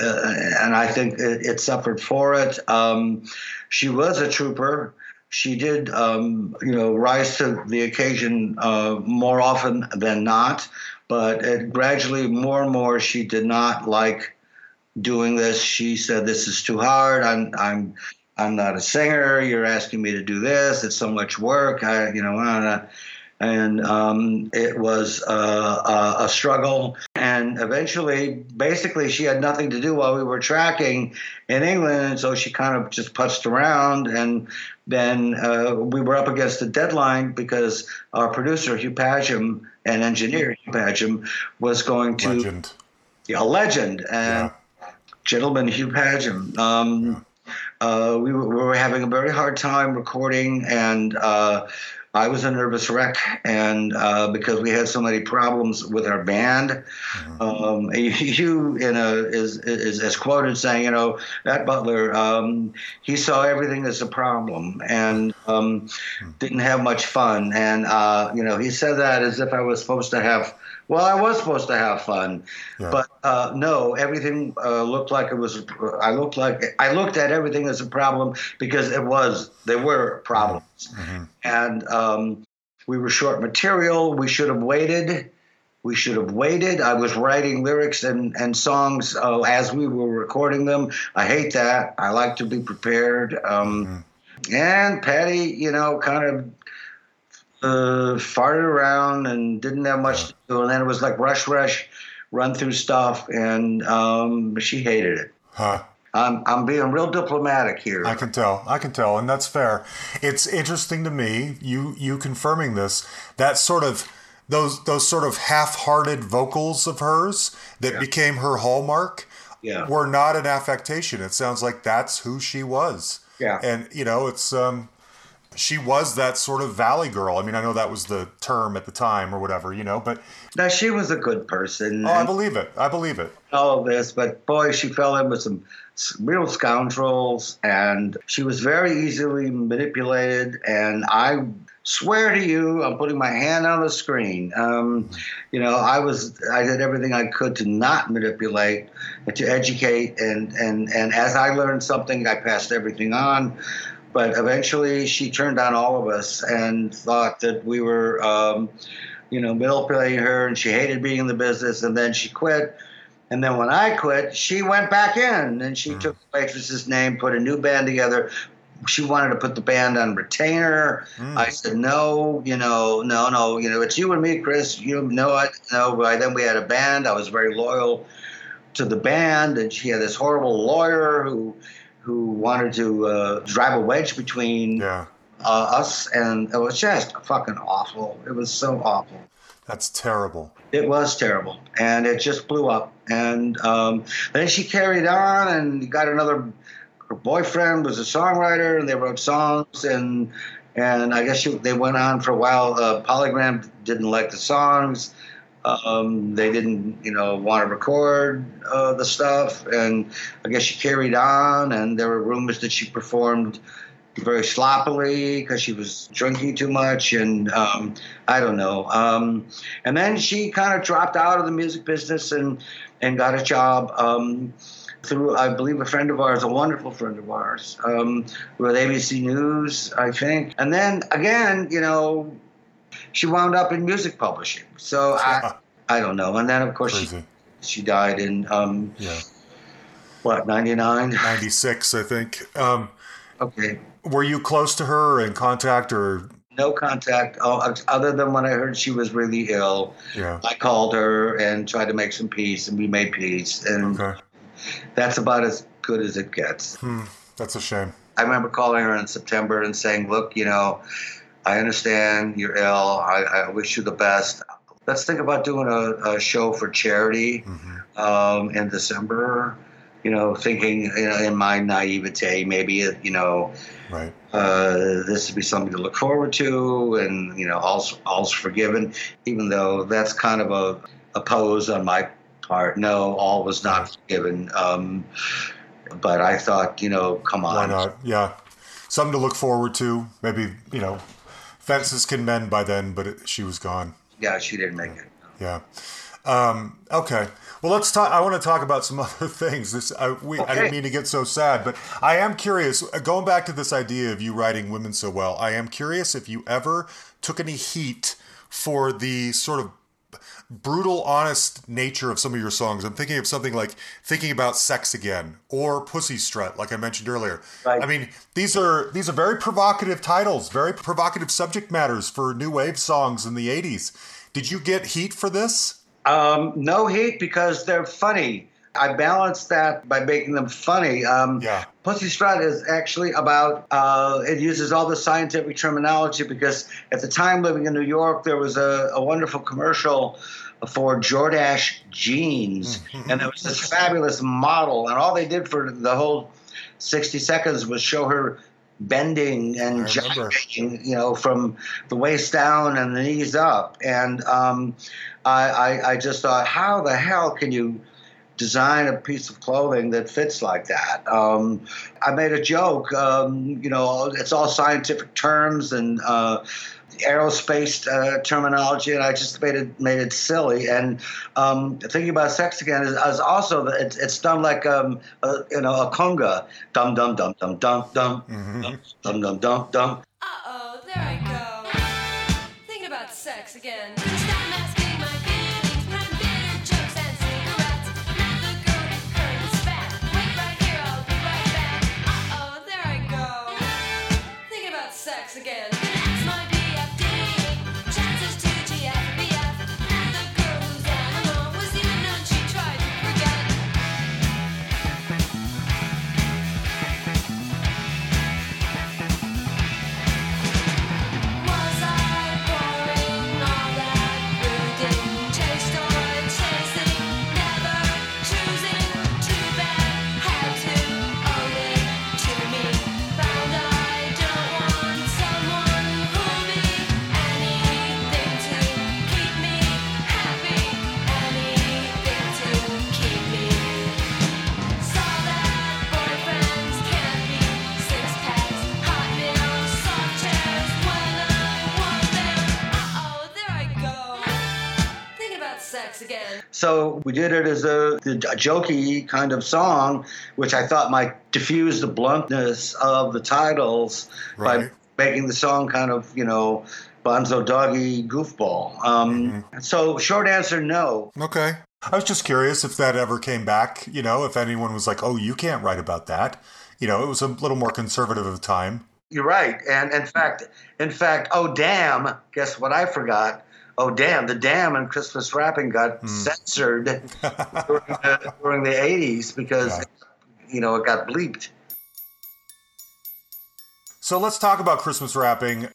and I think it, it suffered for it. Um, she was a trooper. She did, um, you know, rise to the occasion uh, more often than not, but it, gradually, more and more, she did not like doing this. She said, "This is too hard. I'm I'm I'm not a singer. You're asking me to do this. It's so much work. I, you know, and um, it was a, struggle. And eventually, basically, she had nothing to do while we were tracking in England, and so she kind of just putzed around. And then uh, we were up against a deadline because our producer Hugh Padgham and engineer Hugh Padgham was going to legend. Yeah, a legend and yeah. gentleman Hugh Padgham. Um, yeah uh, we, were, we, were, having a very hard time recording, and uh, I was a nervous wreck, and uh, because we had so many problems with our band, mm-hmm. um, you in a is, is is quoted saying, you know, that Butler, um, he saw everything as a problem and um, mm-hmm. didn't have much fun, and uh, you know, he said that as if I was supposed to have well, I was supposed to have fun, yeah. but uh, no, everything uh, looked like it was. I looked like I looked at everything as a problem because it was. There were problems, mm-hmm. and um, we were short material. We should have waited. We should have waited. I was writing lyrics and, and songs uh, as we were recording them. I hate that. I like to be prepared. Um, mm-hmm. And Patty, you know, kind of uh, farted around and didn't have much to do. And then it was like rush, rush, run through stuff, and um, she hated it. Huh. I'm, I'm being real diplomatic here. I can tell. I can tell, and that's fair. It's interesting to me, you you confirming this, that sort of those those sort of half-hearted vocals of hers that yeah. became her hallmark yeah. were not an affectation. It sounds like that's who she was. Yeah. And you know, it's um she was that sort of valley girl. I mean, I know that was the term at the time or whatever, you know, but Now she was a good person. oh, I believe it. I believe it. all of this, but boy, she fell in with some real scoundrels, and she was very easily manipulated. And I swear to you, I'm putting my hand on the screen. Um, you know, I was, I did everything I could to not manipulate, and to educate, and and and as I learned something, I passed everything on. But eventually, she turned on all of us and thought that we were. Um, you know, manipulating her, and she hated being in the business, and then she quit. And then when I quit, she went back in and she took the waitress's name, put a new band together. She wanted to put the band on retainer. I said, no, you know, no, no, you know, it's you and me, Chris. You know it. No, by then we had a band. I was very loyal to the band, and she had this horrible lawyer who who wanted to uh, drive a wedge between Yeah. uh, us, and it was just fucking awful. It was so awful. That's terrible. It was terrible, and it just blew up. And um, then she carried on and got another. Her boyfriend was a songwriter, and they wrote songs, and and I guess she, they went on for a while. Uh, Polygram didn't like the songs. Um, they didn't, you know, want to record uh, the stuff, and I guess she carried on. And there were rumors that she performed very sloppily because she was drinking too much, and um, I don't know. Um, and then she kind of dropped out of the music business and and got a job um, through, I believe, a friend of ours, a wonderful friend of ours, um, with ABC News, I think. And then again, you know, she wound up in music publishing. So I, I don't know. And then of course she, Crazy. she died in um, Yeah. what ninety nine. 96, I think. Um, Okay. were you close to her in contact or? No contact, oh, other than when I heard she was really ill. Yeah. I called her and tried to make some peace, and we made peace. And Okay. that's about as good as it gets. Hmm. That's a shame. I remember calling her in September and saying, "Look, you know, I understand you're ill. I, I wish you the best. Let's think about doing a, a show for charity um, in December." You know, thinking you know, in my naivete, maybe you know Right. uh, this would be something to look forward to, and you know, all's all's forgiven. Even though that's kind of a, a pose on my part. No, all was not forgiven. Um, but I thought, you know, come on. Why not? Yeah. Something to look forward to. Maybe, you know, fences can mend by then, but it, she was gone. Yeah, she didn't make it. Yeah. Um, okay. Well, let's talk. I want to talk about some other things. This I, we, I didn't mean to get so sad, but I am curious. uh, Going back to this idea of you writing women so well, I am curious if you ever took any heat for the sort of brutal, honest nature of some of your songs. I'm thinking of something like "Thinking About Sex Again" or "Pussy Strut," like I mentioned earlier. Right. I mean, these are these are very provocative titles, very provocative subject matters for new wave songs in the '80s. Did you get heat for this? Um, no heat because they're funny. I balance that by making them funny. Um, Yeah. Pussy Strut is actually about, uh, it uses all the scientific terminology because at the time living in New York, there was a, a wonderful commercial for Jordache jeans. and there was this fabulous model. And all they did for the whole 60 seconds was show her bending and gyrating, you know, from the waist down and the knees up. And um, I, I, I just thought, how the hell can you design a piece of clothing that fits like that. Um, I made a joke, um, you know, it's all scientific terms and uh, aerospace uh, terminology, and I just made it made it silly. And um, thinking about sex again is, is also it's, it's done like um, a, you know a conga, dum dum dum dum dum dum mm-hmm. dum dum dum dum. Uh oh, there I go, thinking about sex again. So we did it as a, a jokey kind of song, which I thought might diffuse the bluntness of the titles Right. by making the song kind of, you know, Bonzo Doggy goofball. Um, So, short answer, no. Okay. I was just curious if that ever came back, you know, if anyone was like, oh, you can't write about that. You know, it was a little more conservative of the time. You're right, and in fact, in fact, oh damn! Guess what? I forgot. Oh damn! The damn and Christmas Wrapping got hmm. censored during, the, during the '80s because Yeah. you know it got bleeped. So let's talk about Christmas wrapping.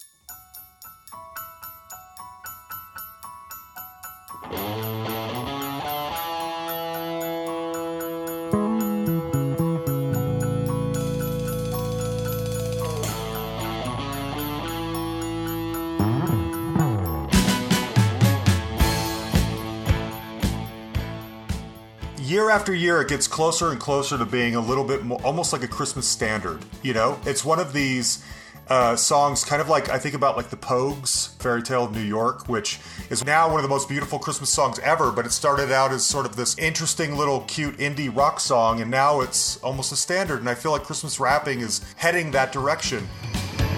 Year after year, it gets closer and closer to being a little bit more, almost like a Christmas standard. You know, it's one of these uh, songs, kind of like I think about like the Pogues, Fairy Tale of New York, which is now one of the most beautiful Christmas songs ever. But it started out as sort of this interesting little cute indie rock song, and now it's almost a standard. And I feel like Christmas Wrapping is heading that direction.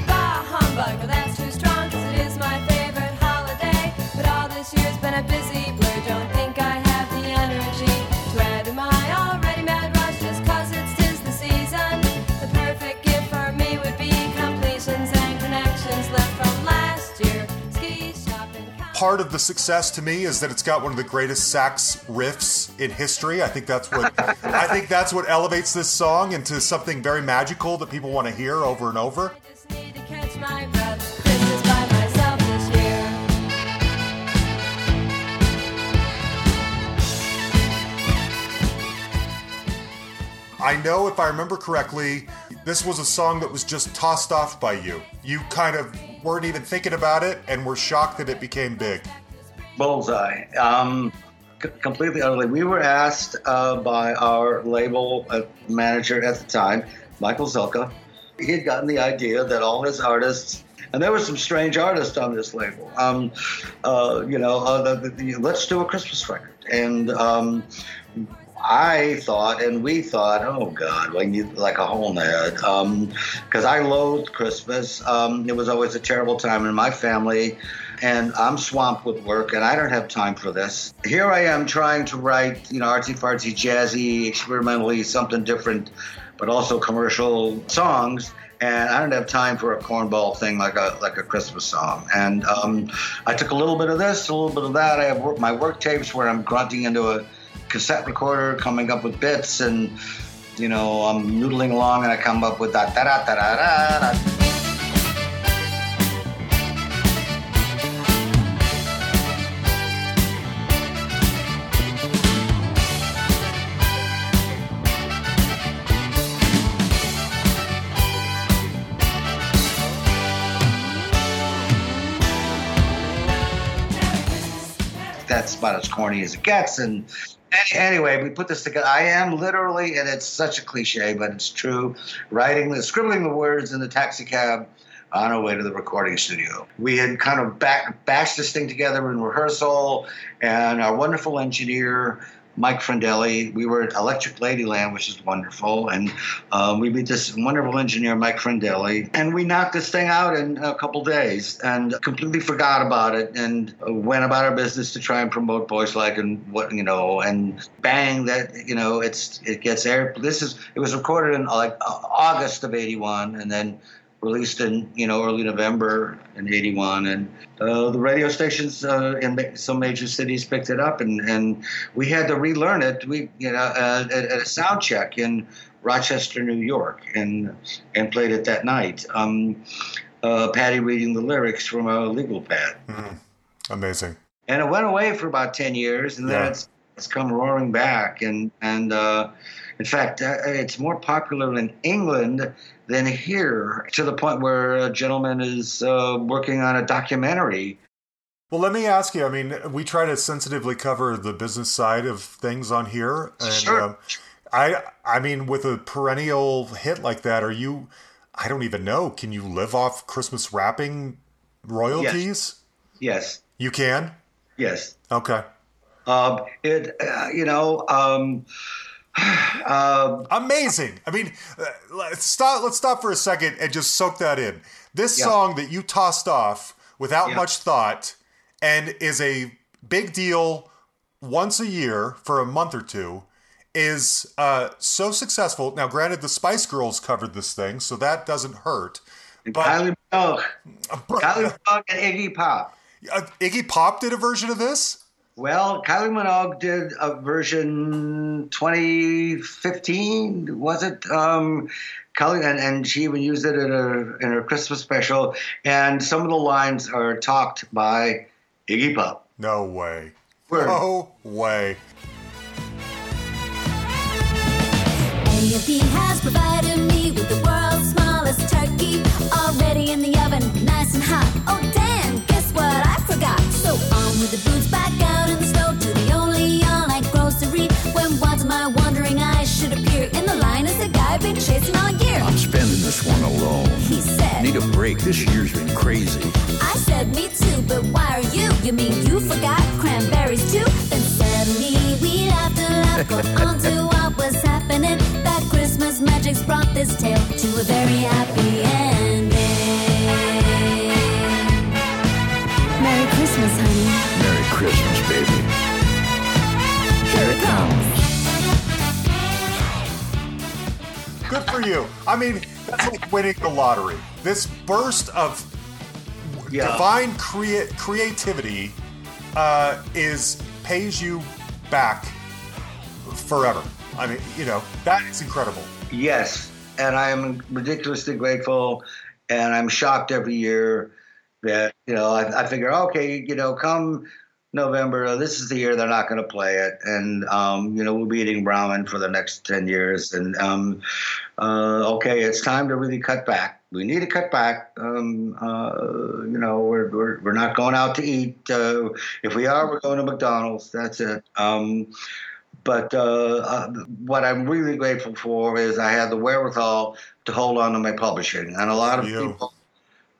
Bah humbug, part of the success to me is that it's got one of the greatest sax riffs in history. I think that's what I think that's what elevates this song into something very magical that people want to hear over and over. Just need to catch my breath. Christmas by myself this year. I know if I remember correctly, this was a song that was just tossed off by you. You kind of weren't even thinking about it and were shocked that it became big. Bullseye. Um, c- completely utterly. We were asked uh, by our label uh, manager at the time, Michael Zilkha. He had gotten the idea that all his artists, and there were some strange artists on this label. Um, uh, you know, uh, the, the, the- let's do a Christmas record. And um, I thought, and we thought, oh God, like you like a hole in the head, because I loathed Christmas. Um, it was always a terrible time in my family, and I'm swamped with work, and I don't have time for this. Here I am trying to write, you know, artsy fartsy, jazzy, experimentally something different, but also commercial songs. And I don't have time for a cornball thing like a like a Christmas song. And um, I took a little bit of this, a little bit of that. I have work, my work tapes where I'm grunting into a cassette recorder, coming up with bits, and you know I'm noodling along, and I come up with that da da da da da. About as corny as it gets. And anyway, we put this together. I am literally, and it's such a cliche, but it's true, writing the, scribbling the words in the taxi cab on our way to the recording studio. We had kind of back, bashed this thing together in rehearsal, and our wonderful engineer, Mike Frendelli, we were at Electric Ladyland, which is wonderful, and um, we meet this wonderful engineer, Mike Frendelli, and we knocked this thing out in a couple days and completely forgot about it and went about our business to try and promote Boys Like and what you know, and bang, that you know, it's it gets air. This is it was recorded in like uh, August of '81, and then released in you know early November in '81, and uh, the radio stations uh, in ma- some major cities picked it up, and, and we had to relearn it. We you know uh, at, at a sound check in Rochester, New York, and and played it that night. Um, uh, Patty reading the lyrics from a legal pad, Amazing. and it went away for about ten years, and then Yeah. it's it's come roaring back, and and uh, in fact, uh, it's more popular in England than here, to the point where a gentleman is uh, working on a documentary. Well, let me ask you. I mean, we try to sensitively cover the business side of things on here, and Sure. um, I, I mean, with a perennial hit like that, are you? I don't even know. Can you live off Christmas wrapping royalties? Yes, yes. You can. yes. Okay. Uh, it, uh, you know, um, uh, Amazing. I mean, uh, let's stop. Let's stop for a second and just soak that in. This Yeah. song that you tossed off without Yeah. much thought, and is a big deal once a year for a month or two, is uh, so successful. Now, granted, the Spice Girls covered this thing, so that doesn't hurt. But Kylie Minogue, Kylie Minogue and Iggy Pop. uh, Iggy Pop did a version of this. Well, Kylie Minogue did a version 2015, was it? Um, Kylie, and, and she even used it in her in her Christmas special. And some of the lines are talked by Iggy Pop. No way. Word. No way. A&P has provided me with the world's smallest turkey, already in the oven, nice and hot. Oh damn, guess what I forgot? So on with the boots, back chasing all year. I'm spending this one alone. He said, Need a break. This year's been crazy. I said me too, but why are you? You mean you forgot cranberries too? Then suddenly we laughed and laughed, got on to what was happening. That Christmas magic's brought this tale to a very happy for you. I mean, that's like winning the lottery. This burst of Yeah. divine crea- creativity uh, is pays you back forever. I mean, you know, that is incredible. Yes, and I am ridiculously grateful, and I'm shocked every year that you know I, I figure okay, you know, come November, this is the year they're not going to play it, and um, you know we'll be eating ramen for the next ten years, and um, uh, okay, it's time to really cut back. We need to cut back. Um, uh, you know, we're, we're we're not going out to eat. Uh, if we are, we're going to McDonald's. That's it. Um, but uh, uh, what I'm really grateful for is I had the wherewithal to hold on to my publishing, and a lot of You. people,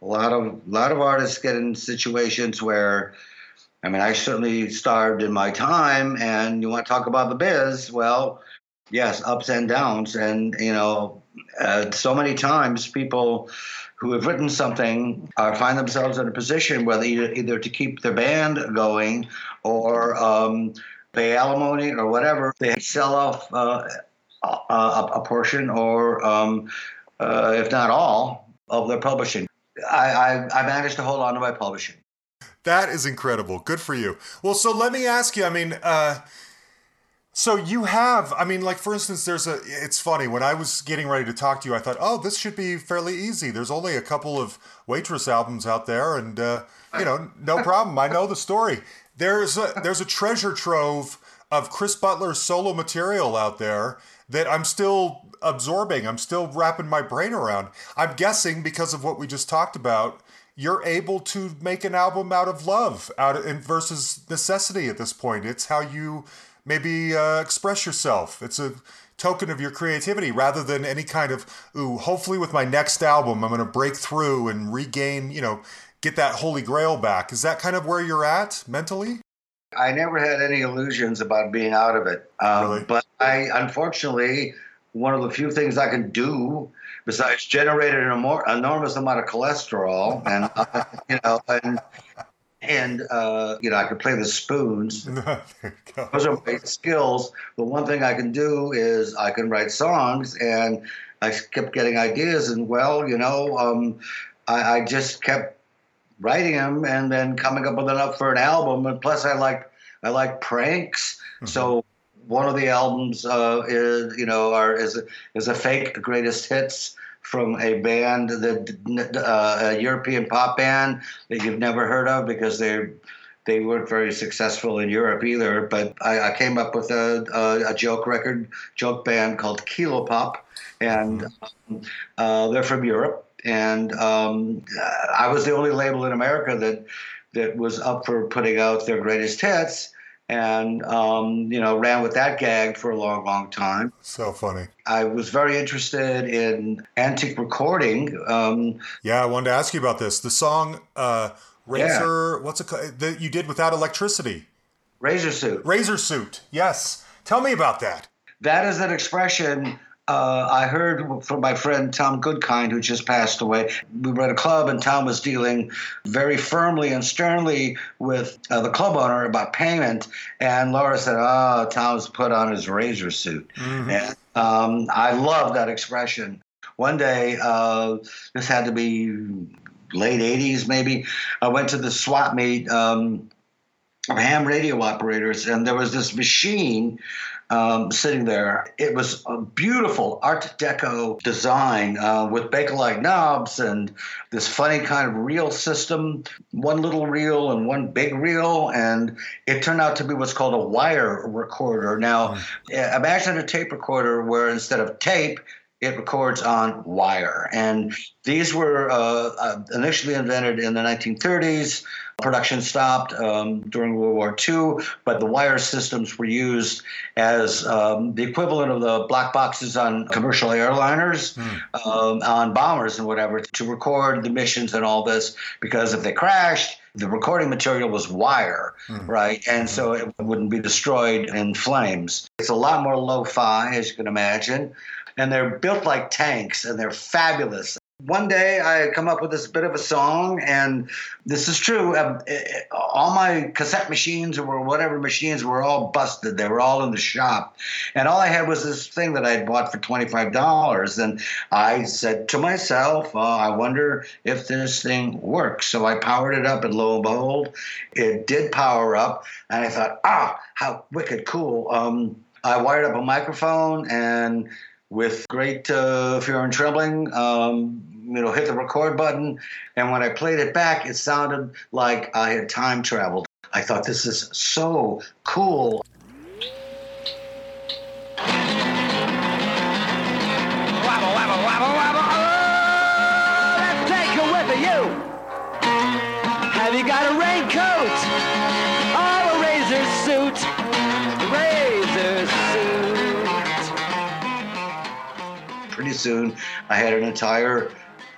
a lot of a lot of artists get in situations where, I mean, I certainly starved in my time, and you want to talk about the biz? Well, yes, ups and downs, and you know, uh, so many times people who have written something uh, find themselves in a position where they either, either to keep their band going or um, pay alimony or whatever, they sell off uh, a, a portion or, um, uh, if not all, of their publishing. I, I, I managed to hold on to my publishing. That is incredible. Good for you. Well, so let me ask you. I mean, uh, so you have. I mean, like for instance, there's a. It's funny when I was getting ready to talk to you, I thought, oh, this should be fairly easy. There's only a couple of waitress albums out there, and uh, you know, no problem. I know the story. There's a there's a treasure trove of Chris Butler's solo material out there that I'm still absorbing. I'm still wrapping my brain around. I'm guessing because of what we just talked about, you're able to make an album out of love, out of, and versus necessity at this point. It's how you maybe uh, express yourself. It's a token of your creativity rather than any kind of ooh. Hopefully, with my next album, I'm going to break through and regain. You know, get that holy grail back. Is that kind of where you're at mentally? I never had any illusions about being out of it. Um, Really? But I, unfortunately, one of the few things I can do besides generate an enormous amount of cholesterol and, uh, you know, and, and uh, you know, I could play the spoons. there you go. Those are my skills. The one thing I can do is I can write songs, and I kept getting ideas, and well, you know, um, I, I just kept writing them, and then coming up with enough for an album. And plus, I like I like pranks, so. One of the albums uh, is, you know, are, is is a fake greatest hits from a band that uh, a European pop band that you've never heard of because they they weren't very successful in Europe either. But I, I came up with a, a, a joke record, joke band called Kilo Pop, and uh, they're from Europe. And um, I was the only label in America that that was up for putting out their greatest hits, and um, you know ran with that gag for a long, long time. So funny. I was very interested in antique recording. Um, Yeah, I wanted to ask you about this. The song uh, "Razor," what's it called? That you did without electricity. Razor suit. Razor suit. Yes. Tell me about that. That is an expression uh, I heard from my friend Tom Goodkind, who just passed away. We were at a club, and Tom was dealing very firmly and sternly with uh, the club owner about payment. And Laura said, "Oh, Tom's put on his razor suit." And um, I love that expression. One day, uh, this had to be late '80s, maybe. I went to the swap meet. Um, of ham radio operators, and there was this machine um, sitting there. It was a beautiful Art Deco design uh, with Bakelite knobs and this funny kind of reel system, one little reel and one big reel, and it turned out to be what's called a wire recorder. Now, uh, imagine a tape recorder where instead of tape, it records on wire. And these were uh, uh, initially invented in the 1930s. Production stopped um, during World War II, but the wire systems were used as um, the equivalent of the black boxes on commercial airliners, um, on bombers and whatever, to record the missions and all this. Because if they crashed, the recording material was wire, right? And so it wouldn't be destroyed in flames. It's a lot more lo fi, as you can imagine. And they're built like tanks and they're fabulous. One day I come up with this bit of a song, and this is true. Um, eh, all my cassette machines or whatever machines were all busted. They were all in the shop. And all I had was this thing that I had bought for $25. And I said to myself, uh, I wonder if this thing works. So I powered it up, and lo and behold, it did power up. And I thought, ah, how wicked cool. Um, I wired up a microphone and with great uh, fear and trembling, um, you know, hit the record button. And when I played it back, it sounded like I had time traveled. I thought this is so cool. Soon, I had an entire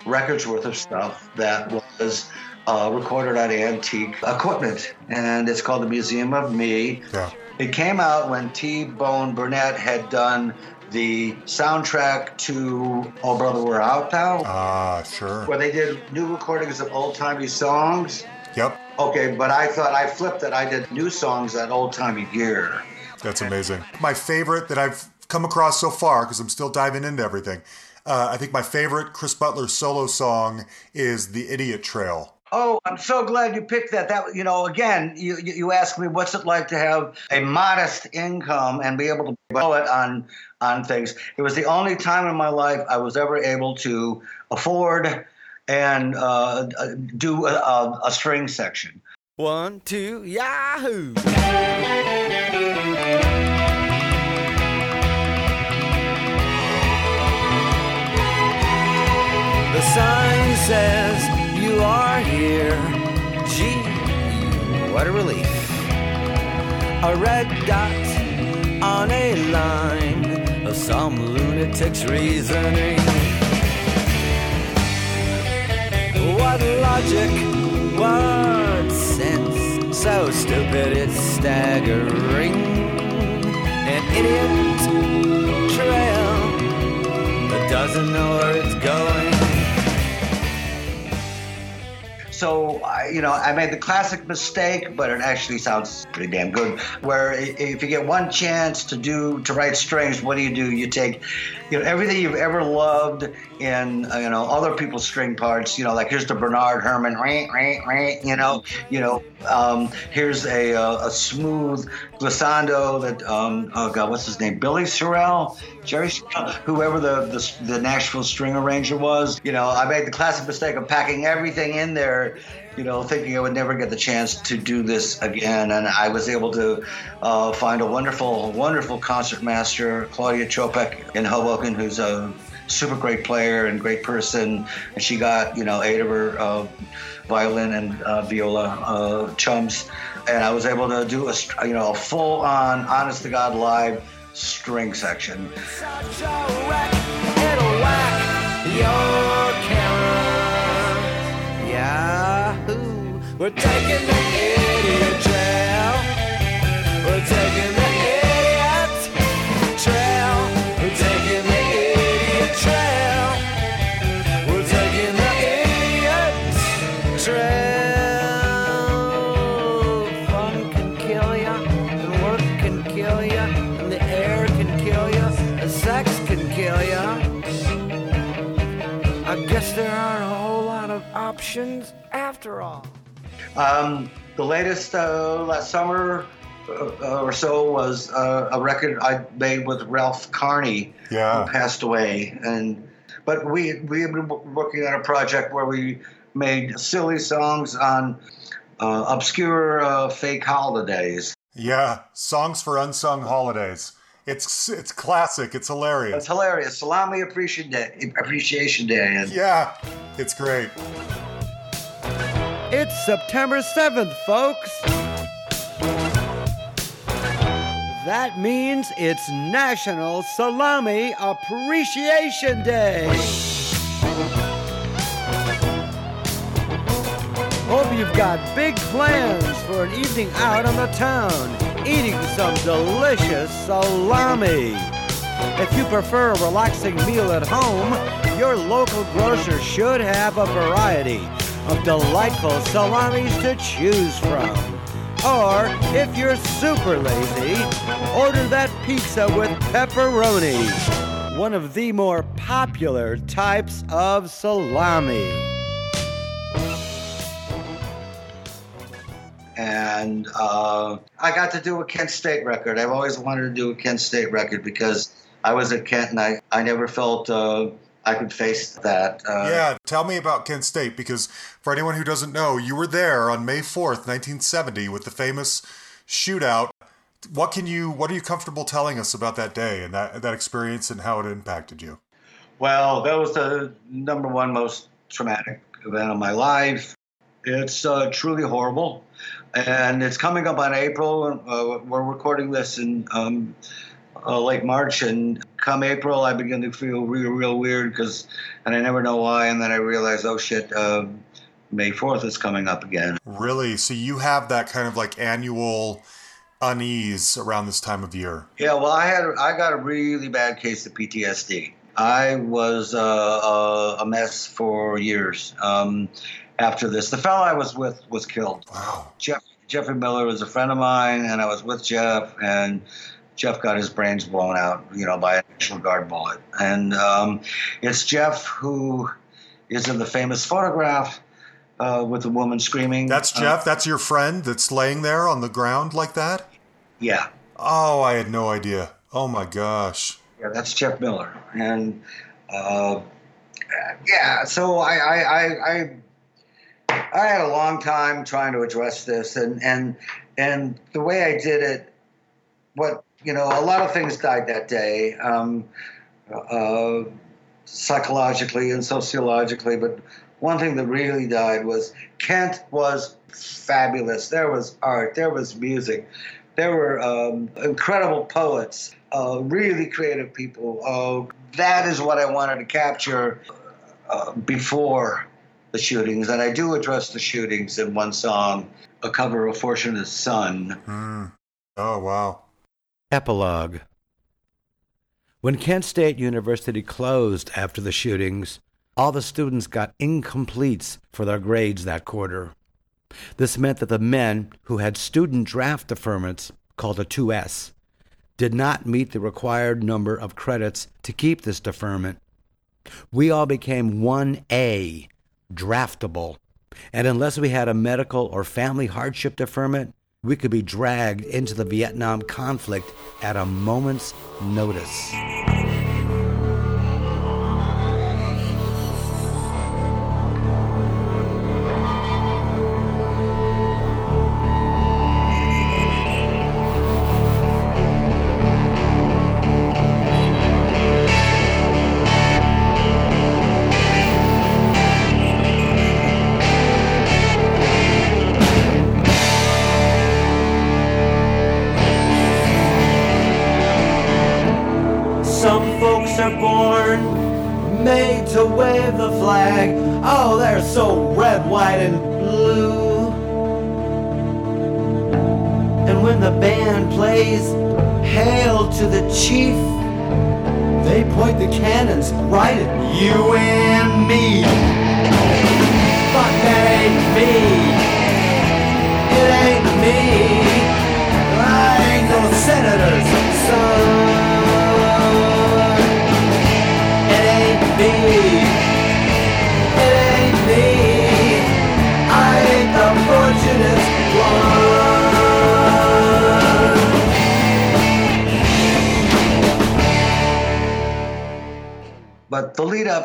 record's worth of stuff that was uh, recorded on antique equipment. And it's called the Museum of Me. Yeah. It came out when T Bone Burnett had done the soundtrack to Oh Brother We're Out Now, Ah, sure. where they did new recordings of old timey songs. Yep. Okay, but I thought I flipped it. I did new songs that old timey gear. That's amazing. My favorite that I've come across so far, because I'm still diving into everything, uh, I think my favorite Chris Butler solo song is The Idiot Trail. Oh, I'm so glad you picked that. That you know, again, you you you asked me what's it like to have a modest income and be able to blow it on on things. It was the only time in my life I was ever able to afford and uh, uh, do a, a, a string section. One, two, yahoo! The sign says you are here. Gee, what a relief. A red dot on a line of some lunatic's reasoning. What logic, what sense? So stupid it's staggering. An idiot trail that doesn't know where it's So, you know, I made the classic mistake, but it actually sounds pretty damn good. Where if you get one chance to do to write strings, what do you do? You take, you know, everything you've ever loved in, uh, you know, other people's string parts. You know, like here's the Bernard Herrmann, ring, ring, ring. You know, you know, um, here's a uh, a smooth glissando that, um, oh God, what's his name? Billy Sorrell, Jerry Sorrell, whoever the, the the Nashville string arranger was. You know, I made the classic mistake of packing everything in there you know, thinking I would never get the chance to do this again. And I was able to uh, find a wonderful, wonderful concert master, Claudia Chopek in Hoboken, who's a super great player and great person. And she got, you know, eight of her uh, violin and uh, viola uh, chums. And I was able to do a, you know, a full on, honest to God live string section. We're taking the idiot trail. We're taking the idiot trail. We're taking the idiot trail. We're taking the idiot trail. Fun can kill ya, and work can kill ya, and the air can kill ya, and sex can kill ya. I guess there aren't a whole lot of options after all. Um, the latest uh, last summer uh, or so was uh, a record I made with Ralph Carney, Yeah. who passed away. And but we we have been working on a project where we made silly songs on uh, obscure uh, fake holidays. Yeah, songs for unsung holidays. It's it's classic. It's hilarious. It's hilarious. Salami Appreciation Day. Appreciation Day. And Yeah, it's great. It's September 7th, folks. That means it's National Salami Appreciation Day. Hope you've got big plans for an evening out on the town, eating some delicious salami. If you prefer a relaxing meal at home, your local grocer should have a variety of delightful salamis to choose from. Or, if you're super lazy, order that pizza with pepperoni, one of the more popular types of salami. and uh, I got to do a Kent State record. I've always wanted to do a Kent State record because I was at Kent and I, I never felt uh, I could face that. Uh, Yeah, tell me about Kent State because for anyone who doesn't know, you were there on May 4th, 1970 with the famous shootout. What can you what are you comfortable telling us about that day and that that experience and how it impacted you? Well, that was the number one most traumatic event of my life. It's uh, truly horrible. And it's coming up on April. Uh, we're recording this in um, uh, late March. And come April, I begin to feel real, real weird because, and I never know why. And then I realize, oh shit, uh, May 4th is coming up again. Really? So you have that kind of like annual unease around this time of year. Yeah, well, I had I got a really bad case of PTSD. I was uh, uh, a mess for years um, after this. The fellow I was with was killed. Wow. Jeff Jeffrey Miller was a friend of mine, and I was with Jeff, and Jeff got his brains blown out, you know, by a National Guard bullet. And um, it's Jeff who is in the famous photograph uh, with the woman screaming. That's Uh, Jeff. That's your friend that's laying there on the ground like that? yeah. Oh, I had no idea. Oh my gosh. Yeah, that's Jeff Miller, and uh, yeah. So I, I, I, I, I had a long time trying to address this, and and and the way I did it, what you know, a lot of things died that day, um, uh, psychologically and sociologically, but. One thing that really died was Kent was fabulous. There was art, there was music, there were um, incredible poets, uh, really creative people. Uh, that is what I wanted to capture uh, before the shootings, and I do address the shootings in one song, a cover of Fortunate Son. Hmm. Oh wow. Epilogue When Kent State University closed after the shootings, all the students got incompletes for their grades that quarter. This meant that the men who had student draft deferments, called a 2S, did not meet the required number of credits to keep this deferment. We all became 1A, draftable, and unless we had a medical or family hardship deferment, we could be dragged into the Vietnam conflict at a moment's notice.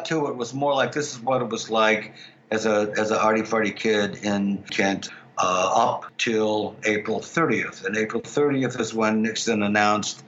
To it was more like this is what it was like as a as a arty farty kid in Kent. Uh, up till April 30th. And April 30th is when Nixon announced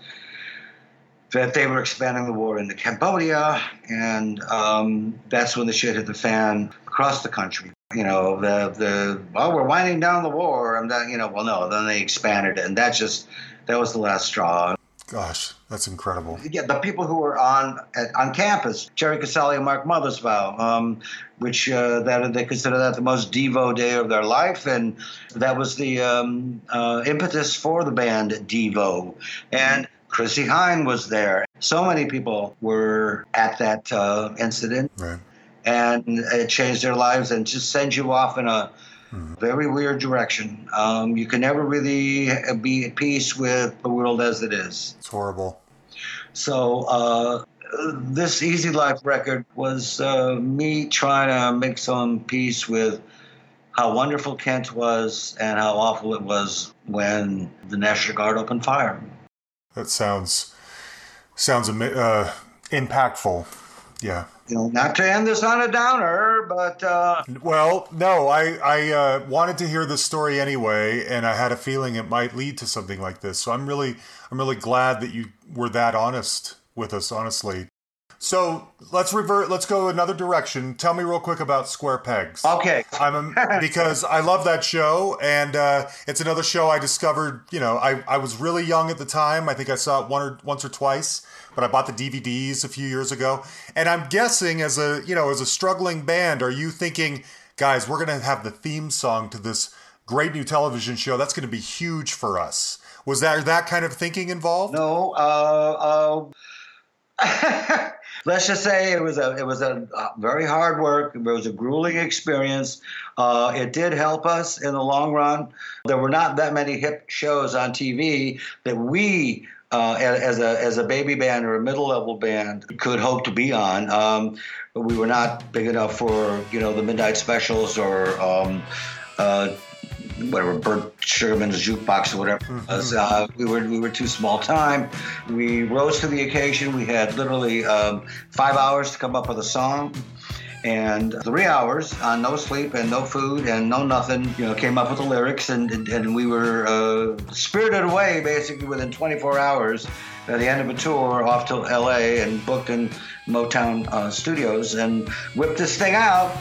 that they were expanding the war into Cambodia, and um, that's when the shit hit the fan across the country. You know, the the well, we're winding down the war, and then you know, well, no, then they expanded it, and that just that was the last straw. Gosh, that's incredible. Yeah, the people who were on at, on campus, Jerry Casale and Mark Mothersbaugh, um, which uh, that they consider that the most Devo day of their life, and that was the um, uh, impetus for the band Devo. And Chrissie Hynde was there. So many people were at that uh, incident, Right. and it changed their lives and just sends you off in a very weird direction. Um, you can never really be at peace with the world as it is. It's horrible. So uh, this Easy Life record was uh, me trying to make some peace with how wonderful Kent was and how awful it was when the National Guard opened fire. That sounds sounds uh, impactful. Yeah. You know, not to end this on a downer, but uh, Well, no, I I uh, wanted to hear this story anyway, and I had a feeling it might lead to something like this. So I'm really I'm really glad that you were that honest with us. Honestly. So let's revert. Let's go another direction. Tell me real quick about Square Pegs. okay. I'm a, because I love that show, and uh, it's another show I discovered. You know, I, I was really young at the time. I think I saw it one or once or twice, but I bought the DVDs a few years ago. And I'm guessing, as a you know, as a struggling band, are you thinking, guys, we're gonna have the theme song to this great new television show? That's gonna be huge for us. Was there that kind of thinking involved? No, uh, uh, let's just say it was a it was a uh, very hard work. It was a grueling experience. Uh, it did help us in the long run. There were not that many hip shows on TV that we. Uh, as a as a baby band or a middle level band could hope to be on, um, but we were not big enough for you know the midnight specials or um, uh, whatever Burt Sugarman's jukebox or whatever. was. Uh, we were we were too small time. We rose to the occasion. We had literally um, five hours to come up with a song. And three hours on no sleep and no food and no nothing, you know, came up with the lyrics and and, and we were uh, spirited away basically within 24 hours at the end of a tour off to LA and booked in Motown uh, studios and whipped this thing out.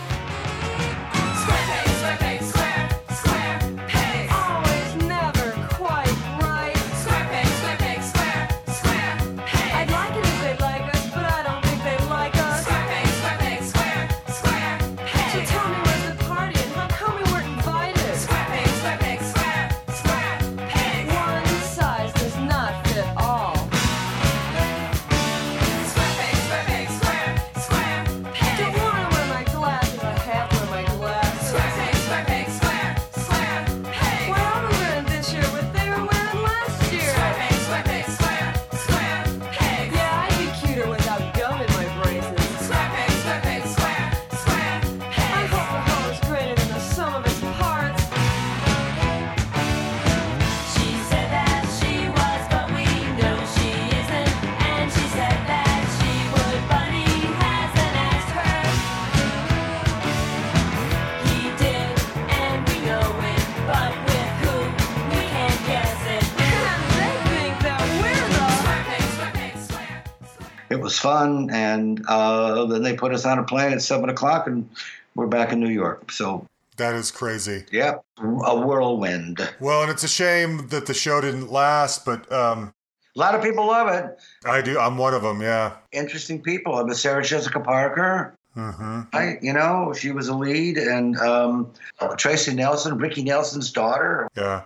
Fun and uh, then they put us on a plane at seven o'clock and we're back in new york so That is crazy. yeah a whirlwind Well, and it's a shame that the show didn't last, but um, a lot of people love it I do. I'm one of them. Yeah. interesting people i mean sarah jessica parker Mm hmm I, you know she was a lead and um, tracy nelson ricky nelson's daughter Yeah.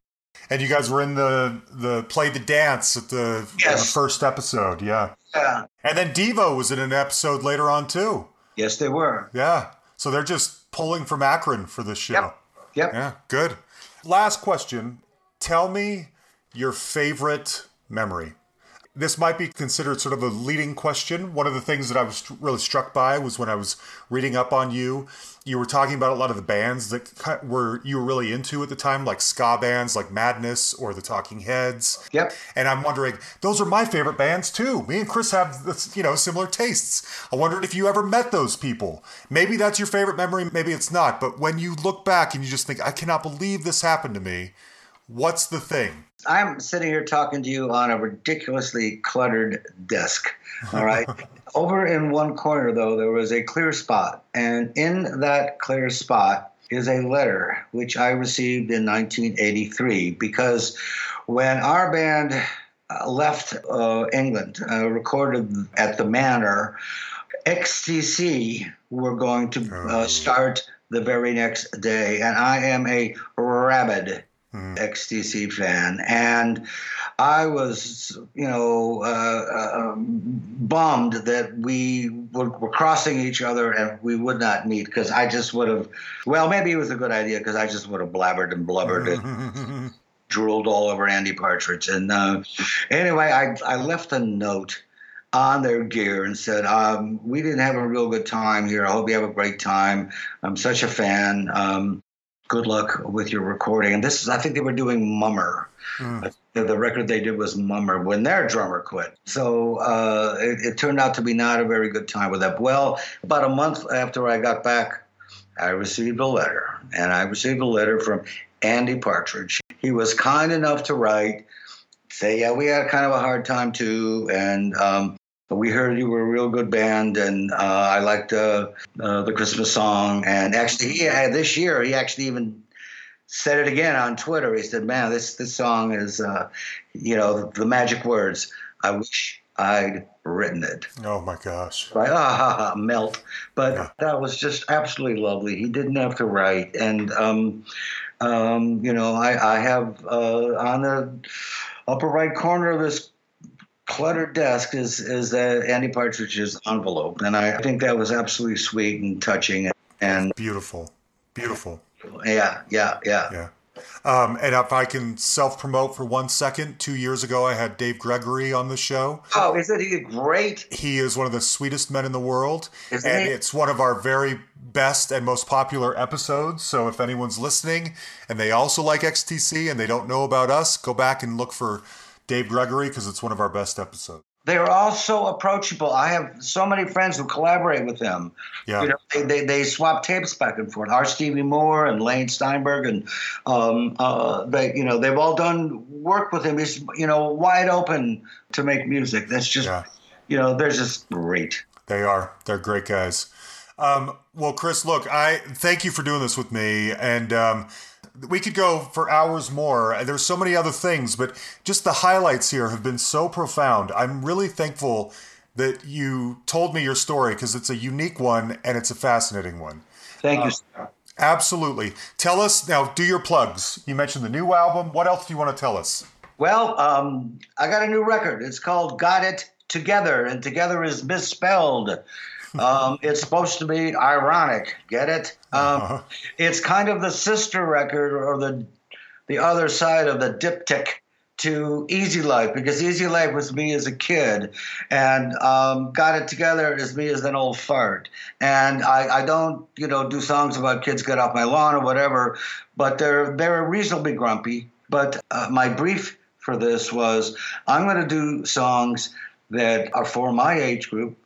And you guys were in the the play the dance at the, the first episode. Yeah. yeah And then Devo was in an episode later on too. yes they were Yeah. So they're just pulling from Akron for this show. Yep. yep Yeah. Good. Last question. Tell me your favorite memory. This might be considered sort of a leading question. One of the things that I was really struck by was when I was reading up on you, you were talking about a lot of the bands that were you were really into at the time, like ska bands like Madness or the Talking Heads. Yep. And I'm wondering, those are my favorite bands too. Me and Chris have this, you know similar tastes. I wondered if you ever met those people. Maybe that's your favorite memory, maybe it's not. But when you look back and you just think, I cannot believe this happened to me. What's the thing? I'm sitting here talking to you on a ridiculously cluttered desk. All right. Over in one corner, though, there was a clear spot. And in that clear spot is a letter which I received in 1983 because when our band uh, left uh, England, uh, recorded at the Manor, XTC were going to uh, start the very next day. And I am a rabid XTC fan, and I was, you know, uh, uh, bummed that we were, were crossing each other and we would not meet because I just would have. Well, maybe it was a good idea because I just would have blabbered and blubbered and drooled all over Andy Partridge. And uh, anyway, I I left a note on their gear and said, um, "We didn't have a real good time here. I hope you have a great time. I'm such a fan." Um, good luck with your recording. And this is, I think they were doing Mummer. The, the record they did was Mummer when their drummer quit. So uh, it, it turned out to be not a very good time with that. Well, about a month after I got back, I received a letter. And I received a letter from Andy Partridge. He was kind enough to write, say, yeah, we had kind of a hard time too. And um, we heard you were a real good band, and uh, I liked uh, uh, the Christmas song. And actually, he had this year, he actually even said it again on Twitter. He said, "Man, this this song is, uh, you know, the magic words. I wish I'd written it." Oh my gosh. Like, ah, melt. But that was just absolutely lovely. He didn't have to write, and um, um, you know, I, I have uh, on the upper right corner of this cluttered desk is is uh, Andy Partridge's envelope, and I think that was absolutely sweet and touching. And Beautiful. Beautiful. yeah, yeah, yeah. Yeah. Um, and if I can self promote for one second, two years ago I had Dave Gregory on the show. Oh, isn't he great? He is one of the sweetest men in the world. Isn't and he? it's one of our very best and most popular episodes. So if anyone's listening and they also like XTC and they don't know about us, go back and look for Dave Gregory because it's one of our best episodes. They're all so approachable. I have so many friends who collaborate with him. Yeah. You know, they, they, they swap tapes back and forth. R. Stevie Moore and Lane Steinberg, and um, uh, they, you know, they've all done work with him. He's, you know, wide open to make music. That's just, Yeah. you know, they're just great. They are. They're great guys. Um, well, Chris, look, I thank you for doing this with me, and um, we could go for hours more. There's so many other things, but just the highlights here have been so profound. I'm really thankful that you told me your story because it's a unique one and it's a fascinating one. Thank you. sir. Absolutely. Tell us now. Do your plugs. You mentioned the new album. What else do you want to tell us? Well, um, I got a new record. It's called Got It Together, and together is misspelled. Um, it's supposed to be ironic. Get it? Um, It's kind of the sister record or the the other side of the diptych to Easy Life because Easy Life was me as a kid, and um, Got It Together is me as an old fart. And I, I don't, you know, do songs about kids get off my lawn or whatever, but they're they're reasonably grumpy. But uh, my brief for this was I'm going to do songs that are for my age group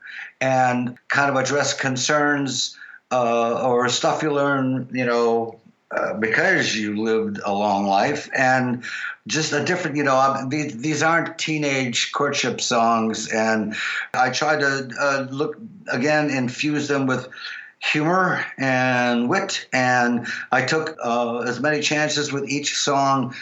and kind of address concerns uh, or stuff you learn, you know, uh, because you lived a long life and just a different, you know, these, these aren't teenage courtship songs. And I try to uh, look, again, infuse them with humor and wit. And I took uh, as many chances with each song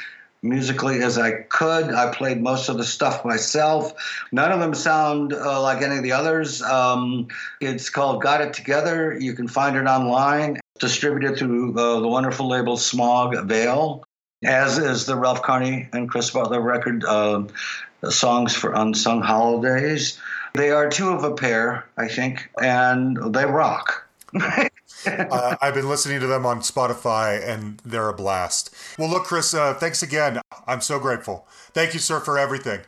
musically as I could. I played most of the stuff myself. None of them sound uh, like any of the others. Um, it's called Got It Together. You can find it online, distributed through uh, the wonderful label Smog Veil, as is the Ralph Carney and Chris Butler record, uh, Songs for Unsung Holidays. They are two of a pair, I think, and they rock. uh, I've been listening to them on Spotify, and they're a blast. Well, look, Chris, uh, thanks again. I'm so grateful. Thank you, sir, for everything.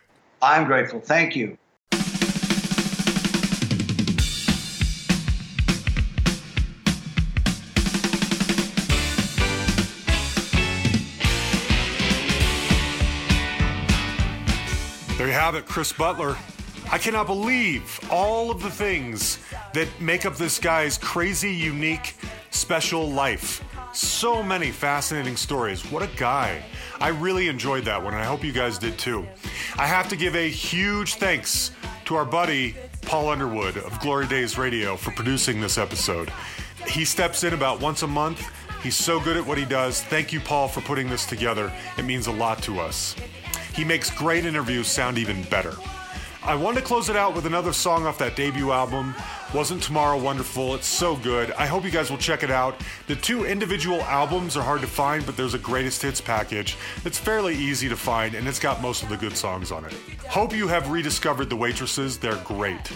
I'm grateful. Thank you. There you have it, Chris Butler. I cannot believe all of the things that make up this guy's crazy, unique, special life. So many fascinating stories. What a guy. I really enjoyed that one, and I hope you guys did too. I have to give a huge thanks to our buddy Paul Underwood of Glory Days Radio for producing this episode. He steps in about once a month. He's so good at what he does. Thank you, Paul, for putting this together. It means a lot to us. He makes great interviews sound even better. I wanted to close it out with another song off that debut album. Wasn't Tomorrow Wonderful? It's so good. I hope you guys will check it out. The two individual albums are hard to find, but there's a greatest hits package that's fairly easy to find, and it's got most of the good songs on it. Hope you have rediscovered the waitresses. They're great.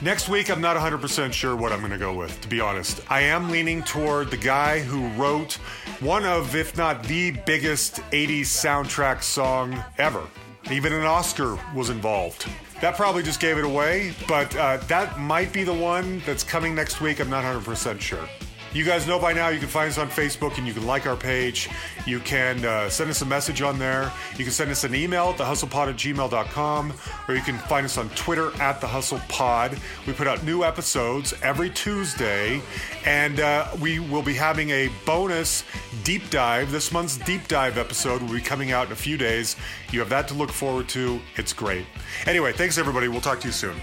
Next week, I'm not 100% sure what I'm going to go with, to be honest. I am leaning toward the guy who wrote one of, if not the biggest 80s soundtrack song ever. Even an Oscar was involved. That probably just gave it away, but uh, that might be the one that's coming next week. I'm not 100% sure. You guys know by now you can find us on Facebook and you can like our page. You can uh, send us a message on there. You can send us an email at thehustlepod at gmail.com or you can find us on Twitter at thehustlepod. We put out new episodes every Tuesday and uh, we will be having a bonus deep dive. This month's deep dive episode will be coming out in a few days. You have that to look forward to. It's great. Anyway, thanks everybody. We'll talk to you soon.